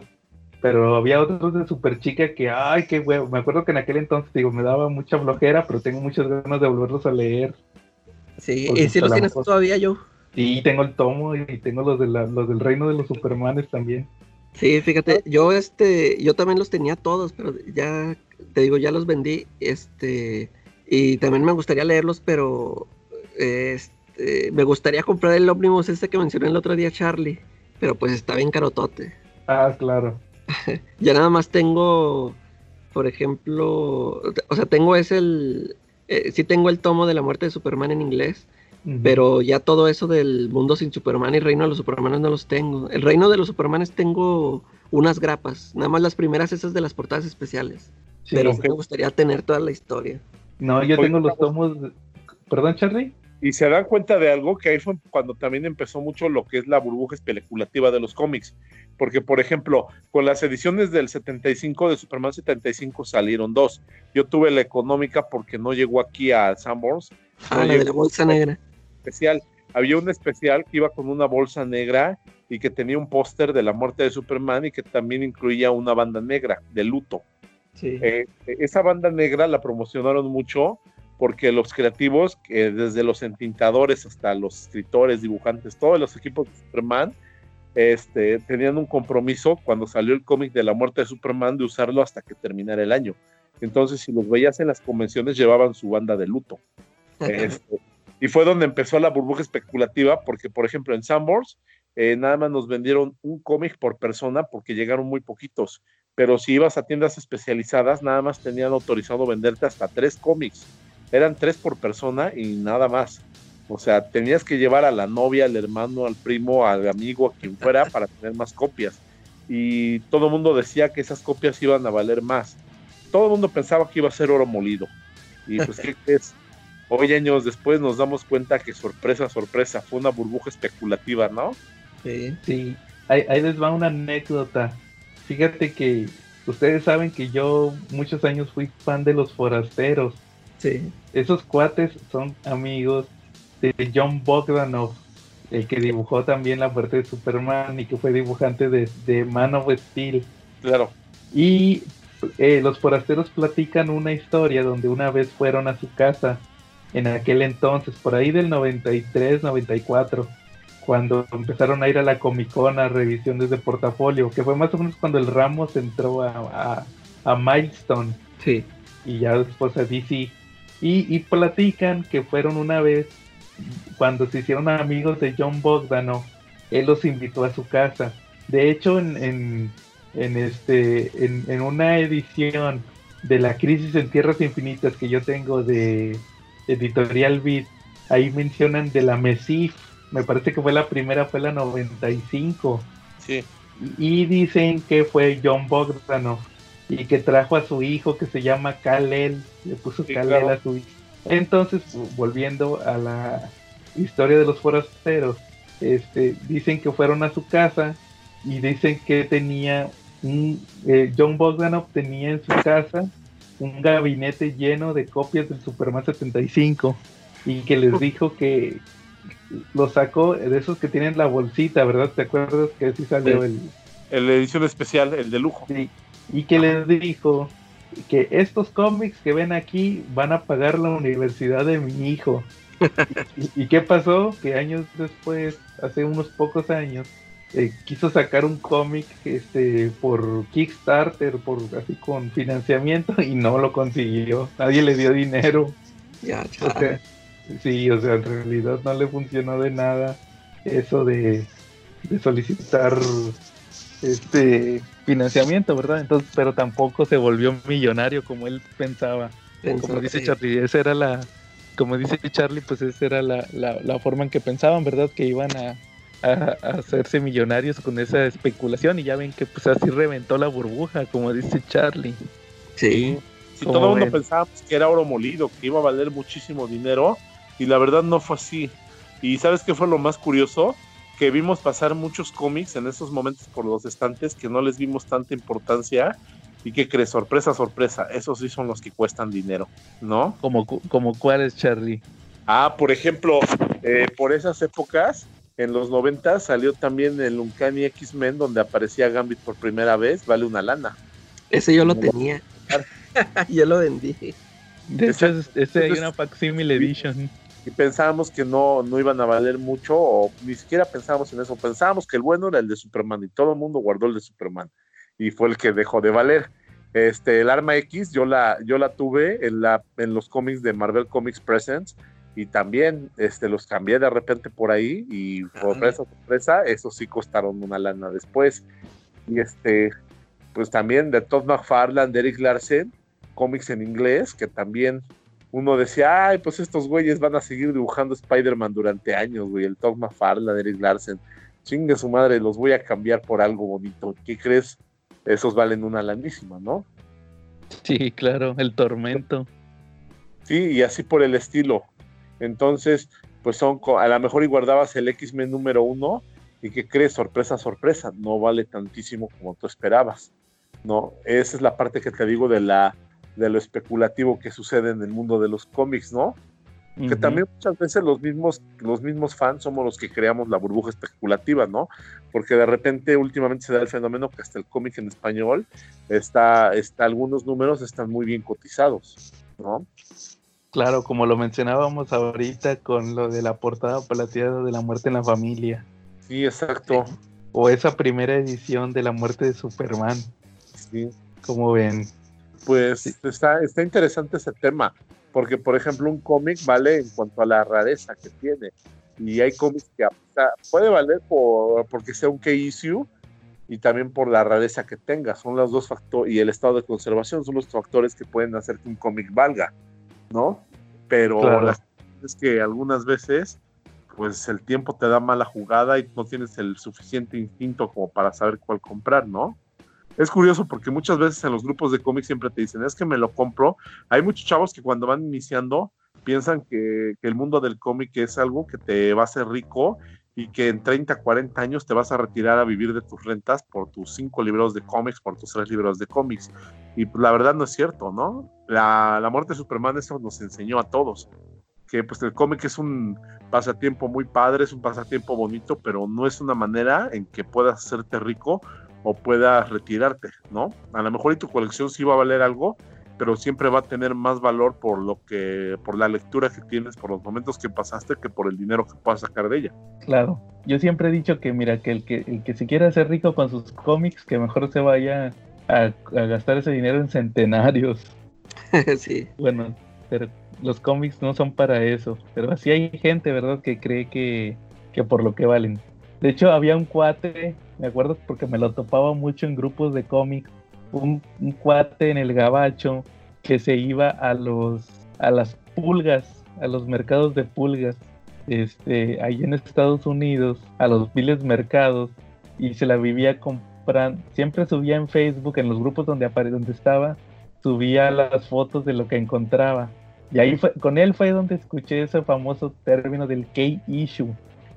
Pero había otros de Super Chica que, ay, qué huevo. Me acuerdo que en aquel entonces, digo, me daba mucha flojera, pero tengo muchas ganas de volverlos a leer. Sí, y si los tienes todavía yo. Sí, tengo el tomo y tengo los, de los del reino de los Supermanes también. Sí, fíjate, yo este, yo también los tenía todos, pero ya, te digo, ya los vendí, este, y también me gustaría leerlos, pero este, me gustaría comprar el ómnibus este que mencioné el otro día, Charlie, pero pues está bien carotote. Ah, claro. ya nada más tengo, por ejemplo, o sea, tengo ese el, eh, sí tengo el tomo de la muerte de Superman en inglés, pero ya todo eso del mundo sin Superman y reino de los Supermanes no los tengo. El reino de los Supermanes tengo unas grapas, nada más las primeras esas de las portadas especiales. pero me gustaría tener toda la historia. No, yo tengo los tomos. Perdón, Charlie. Y se dan cuenta de algo que ahí fue cuando también empezó mucho lo que es la burbuja especulativa de los cómics. Porque, por ejemplo, con las ediciones del 75 de Superman 75 salieron dos. Yo tuve la económica porque no llegó aquí a Sanborns. Ah, la de la bolsa negra. Especial. Había un especial que iba con una bolsa negra y que tenía un póster de la muerte de Superman y que también incluía una banda negra de luto. Sí. Eh, esa banda negra la promocionaron mucho porque los creativos, desde los entintadores hasta los escritores, dibujantes, todos los equipos de Superman, este, tenían un compromiso cuando salió el cómic de la muerte de Superman de usarlo hasta que terminara el año. Entonces, si los veías en las convenciones, llevaban su banda de luto. Este, y fue donde empezó la burbuja especulativa, porque, por ejemplo, en Sanborns, eh, nada más nos vendieron un cómic por persona porque llegaron muy poquitos. Pero si ibas a tiendas especializadas, nada más tenían autorizado venderte hasta tres cómics eran tres por persona y nada más. O sea, tenías que llevar a la novia, al hermano, al primo, al amigo, a quien fuera para tener más copias. Y todo el mundo decía que esas copias iban a valer más. Todo el mundo pensaba que iba a ser oro molido. Y pues, ¿qué es? Hoy años después nos damos cuenta que sorpresa, sorpresa, fue una burbuja especulativa, ¿no? Sí, sí. Ahí, ahí les va una anécdota. Fíjate que ustedes saben que yo muchos años fui fan de los forasteros. Sí. Esos cuates son amigos de John Bogdanov, el que dibujó también la muerte de Superman y que fue dibujante de, de Man of Steel. Claro. Y eh, los forasteros platican una historia donde una vez fueron a su casa en aquel entonces, por ahí del 93, 94, cuando empezaron a ir a la Comic Con a revisiones de portafolio, que fue más o menos cuando el Ramos entró a, a, Milestone. Sí. Y ya después a DC. Y, y platican que fueron una vez cuando se hicieron amigos de John Bogdanov, él los invitó a su casa. De hecho, en, en, este, en, una edición de la crisis en tierras infinitas que yo tengo de editorial Beat, ahí mencionan de la Mesif, me parece que fue la primera, fue la 95. Sí. Y dicen que fue John Bogdanov y que trajo a su hijo que se llama Kalel, le puso Kalel a su hijo. Entonces, volviendo a la historia de los forasteros, este, dicen que fueron a su casa y dicen que tenía un, eh, John Bogdanov tenía en su casa un gabinete lleno de copias del Superman 75 y que les dijo que lo sacó de esos que tienen la bolsita, ¿verdad? ¿Te acuerdas que sí salió el... El edición especial, el de lujo. Sí, y que les dijo que estos cómics que ven aquí van a pagar la universidad de mi hijo. ¿Y, qué pasó? Que años después, hace unos pocos años, eh, quiso sacar un cómic este, por Kickstarter, por así con financiamiento y no lo consiguió. Nadie le dio dinero. Ya, sí, o sea, en realidad no le funcionó de nada eso de, de solicitar este financiamiento, ¿verdad? Entonces, pero tampoco se volvió millonario como él pensaba. como dice Charlie, esa era la, como dice Charlie, pues esa era la, la, forma en que pensaban, ¿verdad? Que iban a, hacerse millonarios con esa especulación y ya ven que pues así reventó la burbuja, como dice Charlie. Sí. Si todo el mundo pensaba pues, que era oro molido, que iba a valer muchísimo dinero y la verdad no fue así. Y ¿sabes qué fue lo más curioso? Que vimos pasar muchos cómics en esos momentos por los estantes que no les vimos tanta importancia y que crees, sorpresa, sorpresa, esos sí son los que cuestan dinero, ¿no? Como, como cuáles, Charlie. Ah, por ejemplo, eh, por esas épocas, en los 90 salió también el Uncanny X-Men donde aparecía Gambit por primera vez, vale una lana. Ese yo lo tenía. yo lo vendí. De hecho, ese hay una facsimile edition y pensábamos que no, no iban a valer mucho, o ni siquiera pensábamos en eso, pensábamos que el bueno era el de Superman y todo el mundo guardó el de Superman y fue el que dejó de valer. Este, el arma X yo la, yo la tuve en, la, en los cómics de Marvel Comics Presents y también este, los cambié de repente por ahí y sorpresa, sorpresa, esos sí costaron una lana después. Y este, pues también de Todd McFarlane, Eric Larsen, cómics en inglés, que también uno decía, ay, pues estos güeyes van a seguir dibujando Spider-Man durante años, güey, el Tom de Eric Larsen. Chingue su madre, los voy a cambiar por algo bonito. ¿Qué crees? Esos valen una lanísima, ¿no? Sí, claro, el tormento. Sí, y así por el estilo. Entonces, pues son, a lo mejor y guardabas el X-Men número uno, y que crees, sorpresa, sorpresa, no vale tantísimo como tú esperabas, ¿no? Esa es la parte que te digo de la de lo especulativo que sucede en el mundo de los cómics, ¿no? Que también muchas veces los mismos, los mismos fans somos los que creamos la burbuja especulativa, ¿no? Porque de repente últimamente se da el fenómeno que hasta el cómic en español está, está, algunos números están muy bien cotizados, ¿no? Claro, como lo mencionábamos ahorita con lo de la portada plateada de la muerte en la familia. Sí, exacto. O esa primera edición de la muerte de Superman. Sí. Como ven, pues está, está interesante ese tema, porque por ejemplo un cómic vale en cuanto a la rareza que tiene, y hay cómics que puede valer por, porque sea un key issue y también por la rareza que tenga, son los dos factores, y el estado de conservación son los factores que pueden hacer que un cómic valga, ¿no? Pero las es que algunas veces pues el tiempo te da mala jugada y no tienes el suficiente instinto como para saber cuál comprar, ¿no? Es curioso porque muchas veces en los grupos de cómics siempre te dicen, es que me lo compro. Hay muchos chavos que cuando van iniciando piensan que, el mundo del cómic es algo que te va a hacer rico y que en 30, 40 años te vas a retirar a vivir de tus rentas por tus cinco libros de cómics, por tus tres libros de cómics. Y pues, la verdad no es cierto, ¿no? La, la muerte de Superman eso nos enseñó a todos, que pues el cómic es un pasatiempo muy padre, es un pasatiempo bonito, pero no es una manera en que puedas hacerte rico o puedas retirarte, ¿no? A lo mejor y tu colección sí va a valer algo, pero siempre va a tener más valor por lo que, por la lectura que tienes, por los momentos que pasaste, que por el dinero que puedas sacar de ella. Claro, yo siempre he dicho que mira, que el que, el que se quiera hacer rico con sus cómics, que mejor se vaya a, gastar ese dinero en centenarios. sí. Bueno, pero los cómics no son para eso, pero así hay gente, ¿verdad?, que cree que, que por lo que valen. De hecho, había un cuate, me acuerdo porque me lo topaba mucho en grupos de cómics, un, cuate en el gabacho que se iba a los a las pulgas, a los mercados de pulgas, este, ahí en Estados Unidos, a los viles mercados, y se la vivía comprando, siempre subía en Facebook, en los grupos donde donde estaba, subía las fotos de lo que encontraba. Y ahí fue, con él fue donde escuché ese famoso término del K-issue.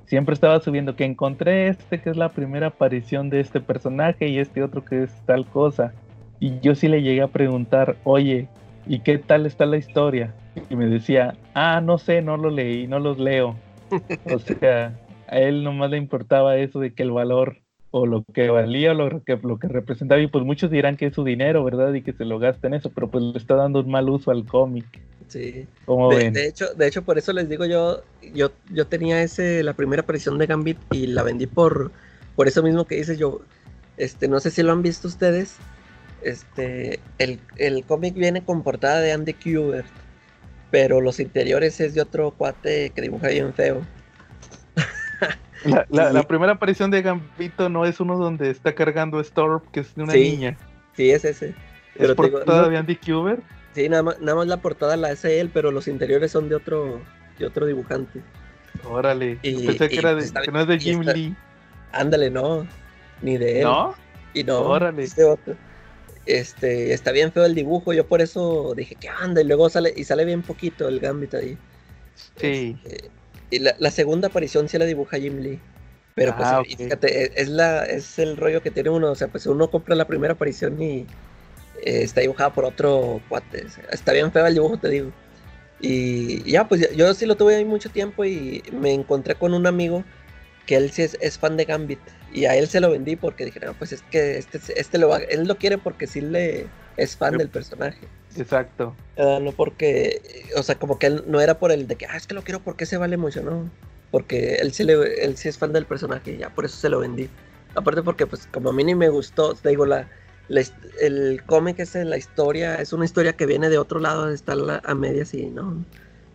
Siempre estaba subiendo que encontré este que es la primera aparición de este personaje y este otro que es tal cosa. Y yo sí le llegué a preguntar, oye, ¿y qué tal está la historia? Y me decía, ah, no sé, no lo leí, no los leo. o sea, a él nomás le importaba eso de que el valor o lo que valía o lo que, lo que representaba. Y pues muchos dirán que es su dinero, ¿verdad? Y que se lo gasta en eso, pero pues le está dando un mal uso al cómic. Sí. de, de, hecho, de hecho, por eso les digo yo, yo, yo tenía ese, la primera aparición de Gambit y la vendí por, por eso mismo que dices yo. Este, no sé si lo han visto ustedes, este, el, el cómic viene con portada de Andy Kubert, pero los interiores es de otro cuate que dibuja bien feo. La, primera aparición de Gambito no es uno donde está cargando Storm, que es de una niña. Sí, es ese. ¿Es portada de Andy Kubert? Sí, nada más, nada más, la portada la hace él, pero los interiores son de otro, de otro dibujante. Órale. Pensé que, era de, que no es de Jim Lee. Ándale, no. Ni de él. ¿No? Y no. Órale. Es de otro. Este, está bien feo el dibujo, yo por eso dije que anda, y luego sale, y sale bien poquito el Gambit ahí. Sí. Este, y la, segunda aparición sí la dibuja Jim Lee. Pero pues, ah, fíjate, e, es, la, es el rollo que tiene uno, o sea, pues uno compra la primera aparición y eh, está dibujada por otro cuate. Está bien feo el dibujo, te digo. Y, ya, pues yo sí lo tuve ahí mucho tiempo y me encontré con un amigo que él sí es fan de Gambit. Y a él se lo vendí porque dije, no, pues es que este, este lo va, él lo quiere porque sí le es fan del personaje. Exacto. Ah, no porque, o sea, como que él no era por el de que, ah, es que lo quiero porque se vale mucho, no. Porque él sí, le, él sí es fan del personaje y ya por eso se lo vendí. Aparte porque, pues, como a mí ni me gustó, te digo, la, el cómic es la historia, es una historia que viene de otro lado, de estar a medias y no,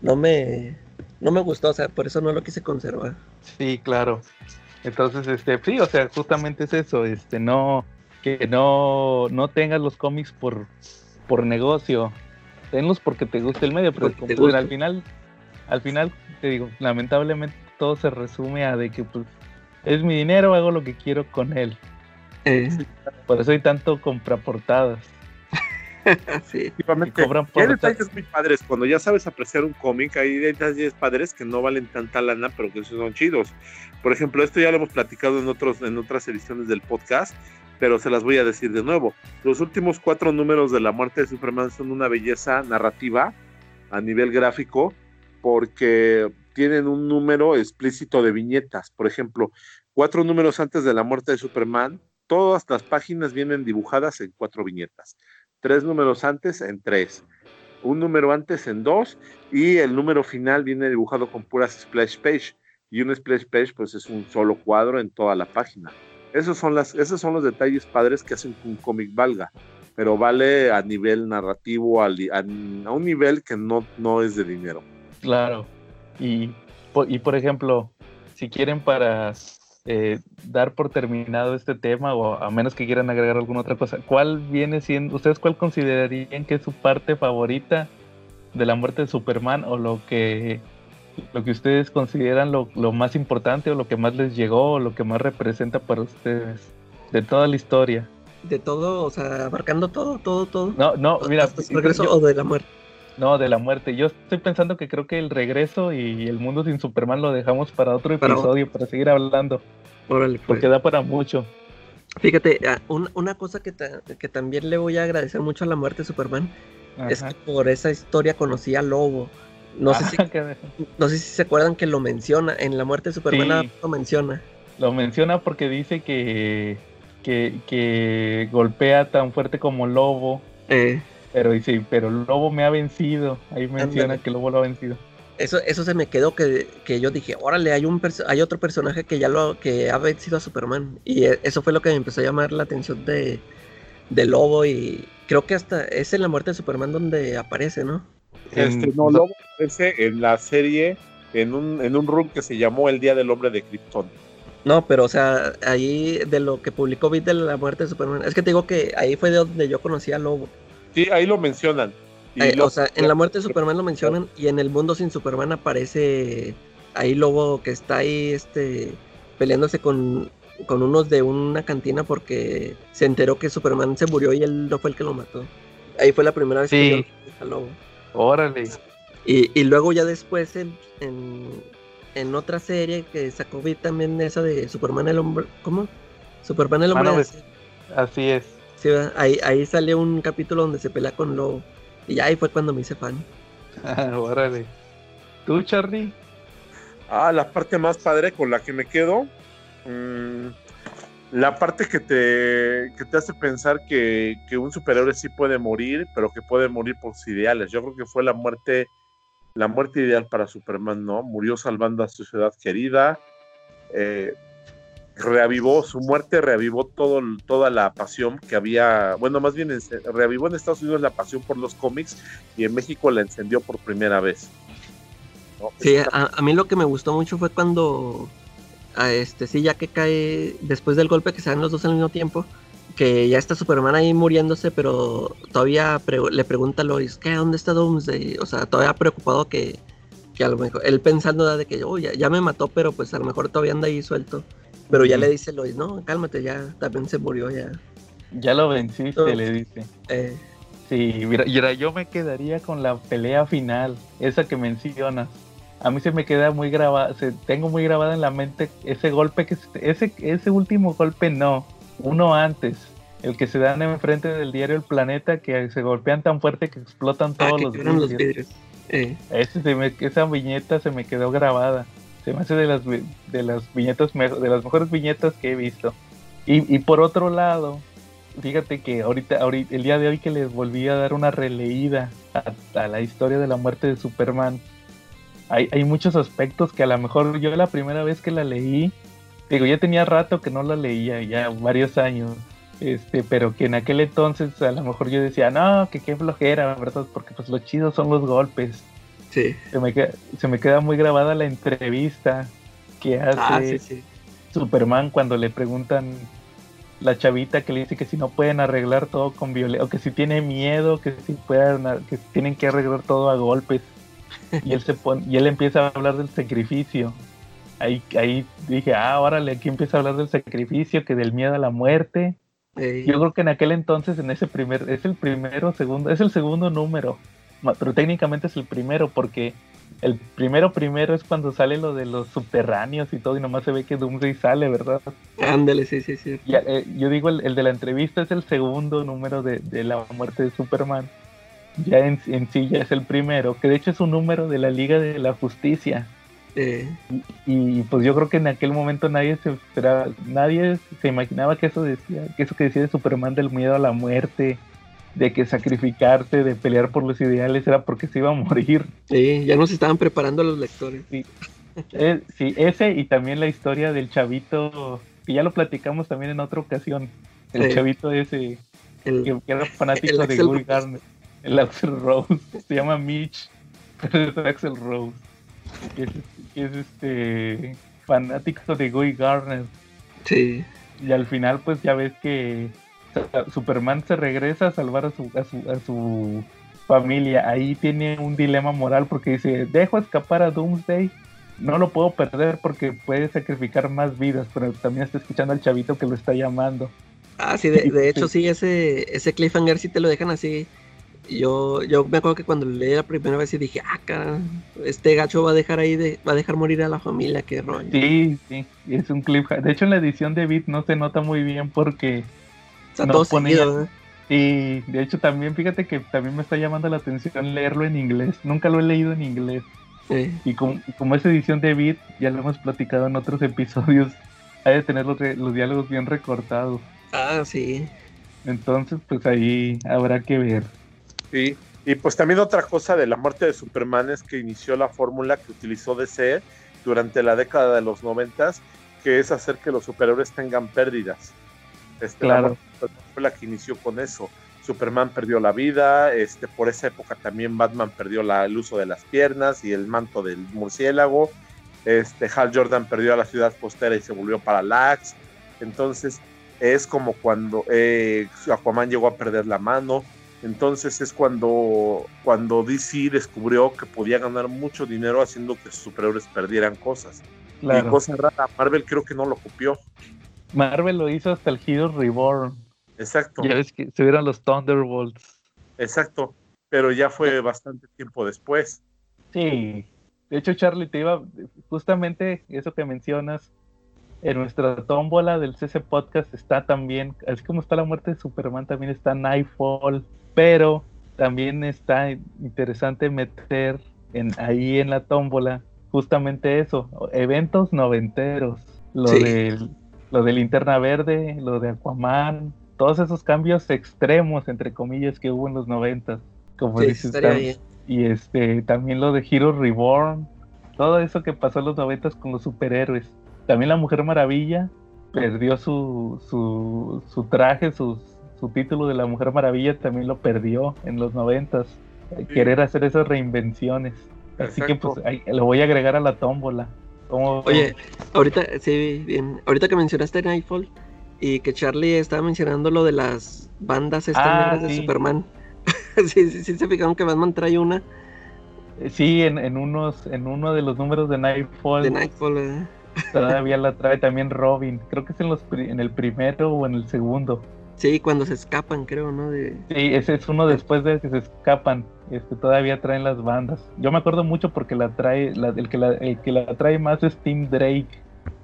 no me, no me gustó, o sea, por eso no lo quise conservar. Sí, claro. Entonces, este, sí, o sea, justamente es eso, este, no, que no, no tengas los cómics por, por negocio, tenlos porque te gusta el medio, pero al final, al final, te digo, lamentablemente todo se resume a de que pues es mi dinero, hago lo que quiero con él. Eh. Por eso hay tanto compraportadas. sí, hay detalles muy padres. Cuando ya sabes apreciar un cómic, hay detalles padres que no valen tanta lana, pero que son chidos. Por ejemplo, esto ya lo hemos platicado en, otros, en otras ediciones del podcast, pero se las voy a decir de nuevo. Los últimos cuatro números de la muerte de Superman son una belleza narrativa a nivel gráfico, porque tienen un número explícito de viñetas. Por ejemplo, cuatro números antes de la muerte de Superman, todas las páginas vienen dibujadas en cuatro viñetas tres números antes en tres, un número antes en dos y el número final viene dibujado con puras splash page y un splash page pues es un solo cuadro en toda la página. Esos son, las, esos son los detalles padres que hacen que un cómic valga, pero vale a nivel narrativo, a, un nivel que no, no es de dinero. Claro, y, y por ejemplo, si quieren para eh, dar por terminado este tema o a menos que quieran agregar alguna otra cosa, ¿cuál viene siendo, ustedes cuál considerarían que es su parte favorita de la muerte de Superman o lo que lo que ustedes consideran lo, lo, más importante o lo que más les llegó o lo que más representa para ustedes de toda la historia. De todo, o sea, abarcando todo, todo, todo. No, no, mira. regreso o de la muerte? No, de la muerte. Yo estoy pensando que creo que el regreso y el mundo sin Superman lo dejamos para otro episodio, para seguir hablando. Órale, pues. Porque da para mucho. Fíjate, ah, una cosa que, que también le voy a agradecer mucho a la muerte de Superman es que por esa historia conocí a Lobo. No, sé, si, ah, no sé si se acuerdan que lo menciona, en la muerte de Superman lo menciona. Lo menciona porque dice que, que, golpea tan fuerte como Lobo. Eh. Pero dice, pero Lobo me ha vencido. Ahí menciona que Lobo lo ha vencido. Eso, eso se me quedó que, yo dije, órale, hay un hay otro personaje que ya lo que ha vencido a Superman. Y e, eso fue lo que me empezó a llamar la atención de, de Lobo y creo que hasta es en la muerte de Superman donde aparece, ¿no? Este, no, Lobo aparece en la serie en un, en un room que se llamó El Día del Hombre de Krypton. No, pero o sea, ahí de lo que publicó Beat de la muerte de Superman, es que te digo que ahí fue de donde yo conocí a Lobo. Sí, ahí lo mencionan. Eh, o sea, en la muerte de Superman lo mencionan y en el mundo sin Superman aparece ahí Lobo que está ahí este peleándose con, con unos de una cantina porque se enteró que Superman se murió y él no fue el que lo mató. Ahí fue la primera vez que yo a Lobo. Órale. Y, y luego ya después en, en, otra serie que sacó vi también esa de Superman el hombre, ¿cómo? Superman el hombre. así es. Sí, ahí, ahí sale un capítulo donde se pelea con Lobo. Y ahí fue cuando me hice fan. órale. ¿Tú, Charlie? Ah, la parte más padre con la que me quedo. Mm, la parte que te, que te hace pensar que, un superhéroe sí puede morir, pero que puede morir por sus ideales. Yo creo que fue la muerte, la muerte ideal para Superman, ¿no? Murió salvando a su ciudad querida. Eh, reavivó su muerte, reavivó todo, toda la pasión que había, bueno, más bien reavivó en Estados Unidos la pasión por los cómics y en México la encendió por primera vez. Sí, a, mí lo que me gustó mucho fue cuando, a este, sí, ya que cae, después del golpe que se dan los dos al mismo tiempo, que ya está Superman ahí muriéndose, pero todavía le pregunta a Lois, ¿qué? ¿Dónde está Doomsday? O sea, todavía preocupado que, que a lo mejor, él pensando de que, oh, ya, ya me mató, pero pues a lo mejor todavía anda ahí suelto. Pero ya le dice Lois, no, cálmate, ya también se murió ya. Ya lo venciste, le dice. Eh. Sí, mira, yo me quedaría con la pelea final, esa que mencionas. A mí se me queda muy grabada, se, tengo muy grabada en la mente ese golpe que ese ese último golpe no, uno antes, el que se dan enfrente del diario El Planeta que se golpean tan fuerte que explotan ah, todos los, vidrios. Eh. esa viñeta se me quedó grabada se me hace de las, de las viñetas, de las mejores viñetas que he visto. Y, por otro lado, fíjate que ahorita, ahorita, el día de hoy que les volví a dar una releída a, la historia de la muerte de Superman, hay, hay, muchos aspectos que a lo mejor yo la primera vez que la leí, digo, ya tenía rato que no la leía, ya varios años, este, pero que en aquel entonces a lo mejor yo decía, no, que qué flojera, ¿verdad? Porque pues lo chido son los golpes. Se me, queda, se me queda muy grabada la entrevista que ah, hace Superman cuando le preguntan la chavita que le dice que si no pueden arreglar todo con violencia, o que si tiene miedo, que si pueden, que tienen que arreglar todo a golpes. Y él se pone, y él empieza a hablar del sacrificio. Ahí, ahí dije, ah, órale, aquí empieza a hablar del sacrificio, que del miedo a la muerte. Yo creo que en aquel entonces, en ese primer, es el primero, segundo, es el segundo número pero técnicamente es el primero porque el primero primero es cuando sale lo de los subterráneos y todo y nomás se ve que Doomsday sale, ¿verdad? Ándale, sí, sí, sí. Eh, yo digo, el, de la entrevista es el segundo número de, la muerte de Superman. Ya en, sí ya es el primero, que de hecho es un número de la Liga de la Justicia. Y, y, pues yo creo que en aquel momento nadie se esperaba, nadie se imaginaba que eso decía, que eso que decía de Superman del miedo a la muerte, de que sacrificarse, de pelear por los ideales era porque se iba a morir. Sí, ya nos estaban preparando los lectores. Sí, eh, sí ese y también la historia del chavito, que ya lo platicamos también en otra ocasión. El chavito ese, el, que, era fanático de Guy Garner, el Axel Rose, se llama Mitch, pero es Axel Rose, que es, este fanático de Guy Garner. Sí. Y al final pues ya ves que Superman se regresa a salvar a su, a su, a su familia. Ahí tiene un dilema moral porque dice, dejo escapar a Doomsday, no lo puedo perder porque puede sacrificar más vidas, pero también está escuchando al chavito que lo está llamando. Ah, sí, de, hecho sí, ese, ese cliffhanger sí te lo dejan así. Yo, yo me acuerdo que cuando leí la primera vez y dije, ah, este gacho va a dejar ahí, de, va a dejar morir a la familia, qué rollo. Sí, sí, es un cliffhanger. De hecho en la edición de Beat no se nota muy bien porque... no ponía... Y de hecho también, fíjate que también me está llamando la atención leerlo en inglés. Nunca lo he leído en inglés. Y, como, como, es edición de Beat, ya lo hemos platicado en otros episodios, hay de tener los, los diálogos bien recortados. Ah, sí. Entonces, pues ahí habrá que ver. Sí, y pues también otra cosa de la muerte de Superman es que inició la fórmula que utilizó DC durante la década de los noventas, que es hacer que los superhéroes tengan pérdidas. Este, claro. fue la que inició con eso. Superman perdió la vida, este, por esa época también Batman perdió el uso de las piernas y el manto del murciélago. Este, Hal Jordan perdió a la ciudad costera y se volvió para Lax. Entonces es como cuando eh, Aquaman llegó a perder la mano. Entonces es cuando, cuando DC descubrió que podía ganar mucho dinero haciendo que sus superhéroes perdieran cosas. Y cosa rara, Marvel creo que no lo copió. Marvel lo hizo hasta el Hero Reborn. Exacto. Ya ves que se vieron los Thunderbolts. Exacto, pero ya fue bastante tiempo después. Sí. De hecho, Charlie, te iba, justamente eso que mencionas, en nuestra tómbola del CC Podcast está también, así como está la muerte de Superman, también está Nightfall, pero también está interesante meter en, ahí en la tómbola justamente eso, eventos noventeros, lo del lo de Linterna Verde, lo de Aquaman, todos esos cambios extremos, entre comillas, que hubo en los noventas, como dices, y este, también lo de Hero Reborn, todo eso que pasó en los noventas con los superhéroes. También la Mujer Maravilla perdió su, su, su traje, su, su título de la Mujer Maravilla también lo perdió en los noventas. Querer hacer esas reinvenciones. Así que pues lo voy a agregar a la tómbola. Oye, ahorita, sí, bien. Ahorita que mencionaste Nightfall y que Charlie estaba mencionando lo de las bandas estas ah, de Superman. sí, sí, sí, se fijaron que Batman trae una. Eh, sí, en, en, unos, en uno de los números de Nightfall. De Nightfall, eh. Todavía la trae también Robin. Creo que es en, los, en el primero o en el segundo. Sí, cuando se escapan, creo, ¿no? De... Sí, ese es uno después de que se escapan. Este, todavía traen las bandas. Yo me acuerdo mucho porque la trae, el, que la, el que la trae más es Tim Drake.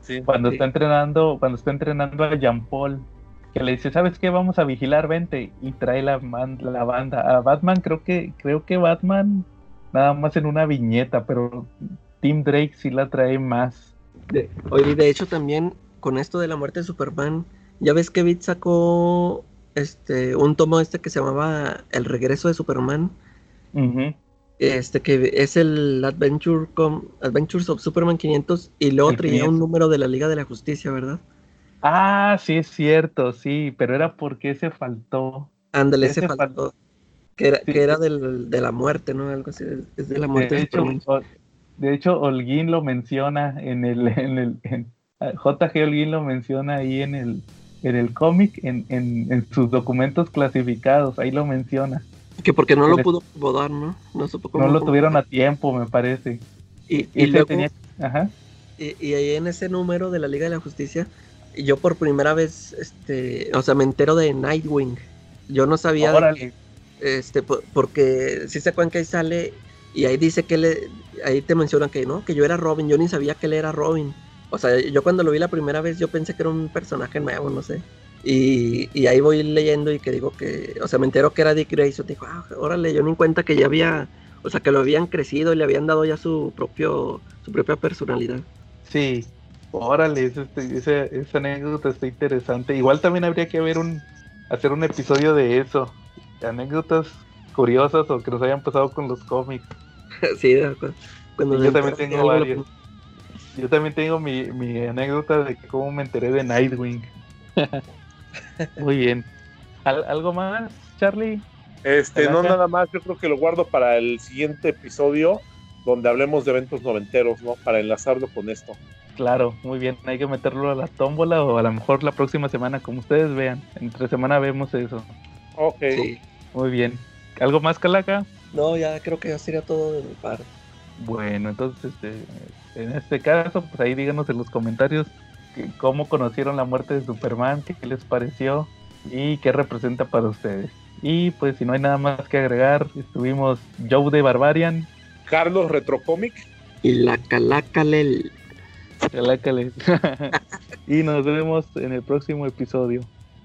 Sí, cuando está entrenando, cuando está entrenando a Jean Paul, que le dice, ¿sabes qué? Vamos a vigilar, vente. Y trae la, la banda. A Batman creo que, creo que Batman nada más en una viñeta, pero Tim Drake sí la trae más. De, oye, de hecho también con esto de la muerte de Superman, ya ves que Beat sacó este un tomo este que se llamaba El regreso de Superman. Este que es el Adventure Adventures of Superman 500 y luego traía un número de la Liga de la Justicia, ¿verdad? Ah, sí es cierto, sí, pero era porque ese faltó. Ándale, ese, faltó. Que era, que era del, de la muerte, ¿no? Algo así, es de la muerte. De, hecho, de hecho, Holguín lo menciona en el, en el JG Holguín lo menciona ahí en el, en el cómic, en, en, sus documentos clasificados, ahí lo menciona. Que porque no lo pudo bodar, ¿no? No, no lo tuvieron a tiempo, me parece. Y, y, Ajá. Y, ahí en ese número de la Liga de la Justicia, yo por primera vez, este, o sea, me entero de Nightwing. Yo no sabía de este, porque si se acuerdan que ahí sale y ahí dice que le, ahí te mencionan que no, que yo era Robin, yo ni sabía que él era Robin. O sea, yo cuando lo vi la primera vez yo pensé que era un personaje nuevo, no sé. Y, y ahí voy leyendo y que digo que, o sea, me entero que era Dick Grayson. Dijo, ah, órale, yo ni cuenta que ya había, o sea, que lo habían crecido y le habían dado ya su propio, su propia personalidad. Sí, órale, esa, esa anécdota está interesante. Igual también habría que haber un, hacer un episodio de eso. Anécdotas curiosas o que nos hayan pasado con los cómics. sí, de acuerdo. Cuando yo también tengo varios. Yo también tengo mi, mi anécdota de cómo me enteré de Nightwing. Muy bien. ¿Algo más, Charlie? Este, no nada más, yo creo que lo guardo para el siguiente episodio donde hablemos de eventos noventeros, ¿no? Para enlazarlo con esto. Claro, muy bien, hay que meterlo a la tómbola o a lo mejor la próxima semana, como ustedes vean. Entre semana vemos eso. Ok. Muy bien. ¿Algo más, Calaca? No, ya creo que ya sería todo de mi parte. Bueno, entonces, este, en este caso, pues ahí díganos en los comentarios cómo conocieron la muerte de Superman, qué les pareció y qué representa para ustedes. Y pues si no hay nada más que agregar, estuvimos Joe de Barbarian, Carlos Retrocomic y la Calacalel. Calacalel. y nos vemos en el próximo episodio.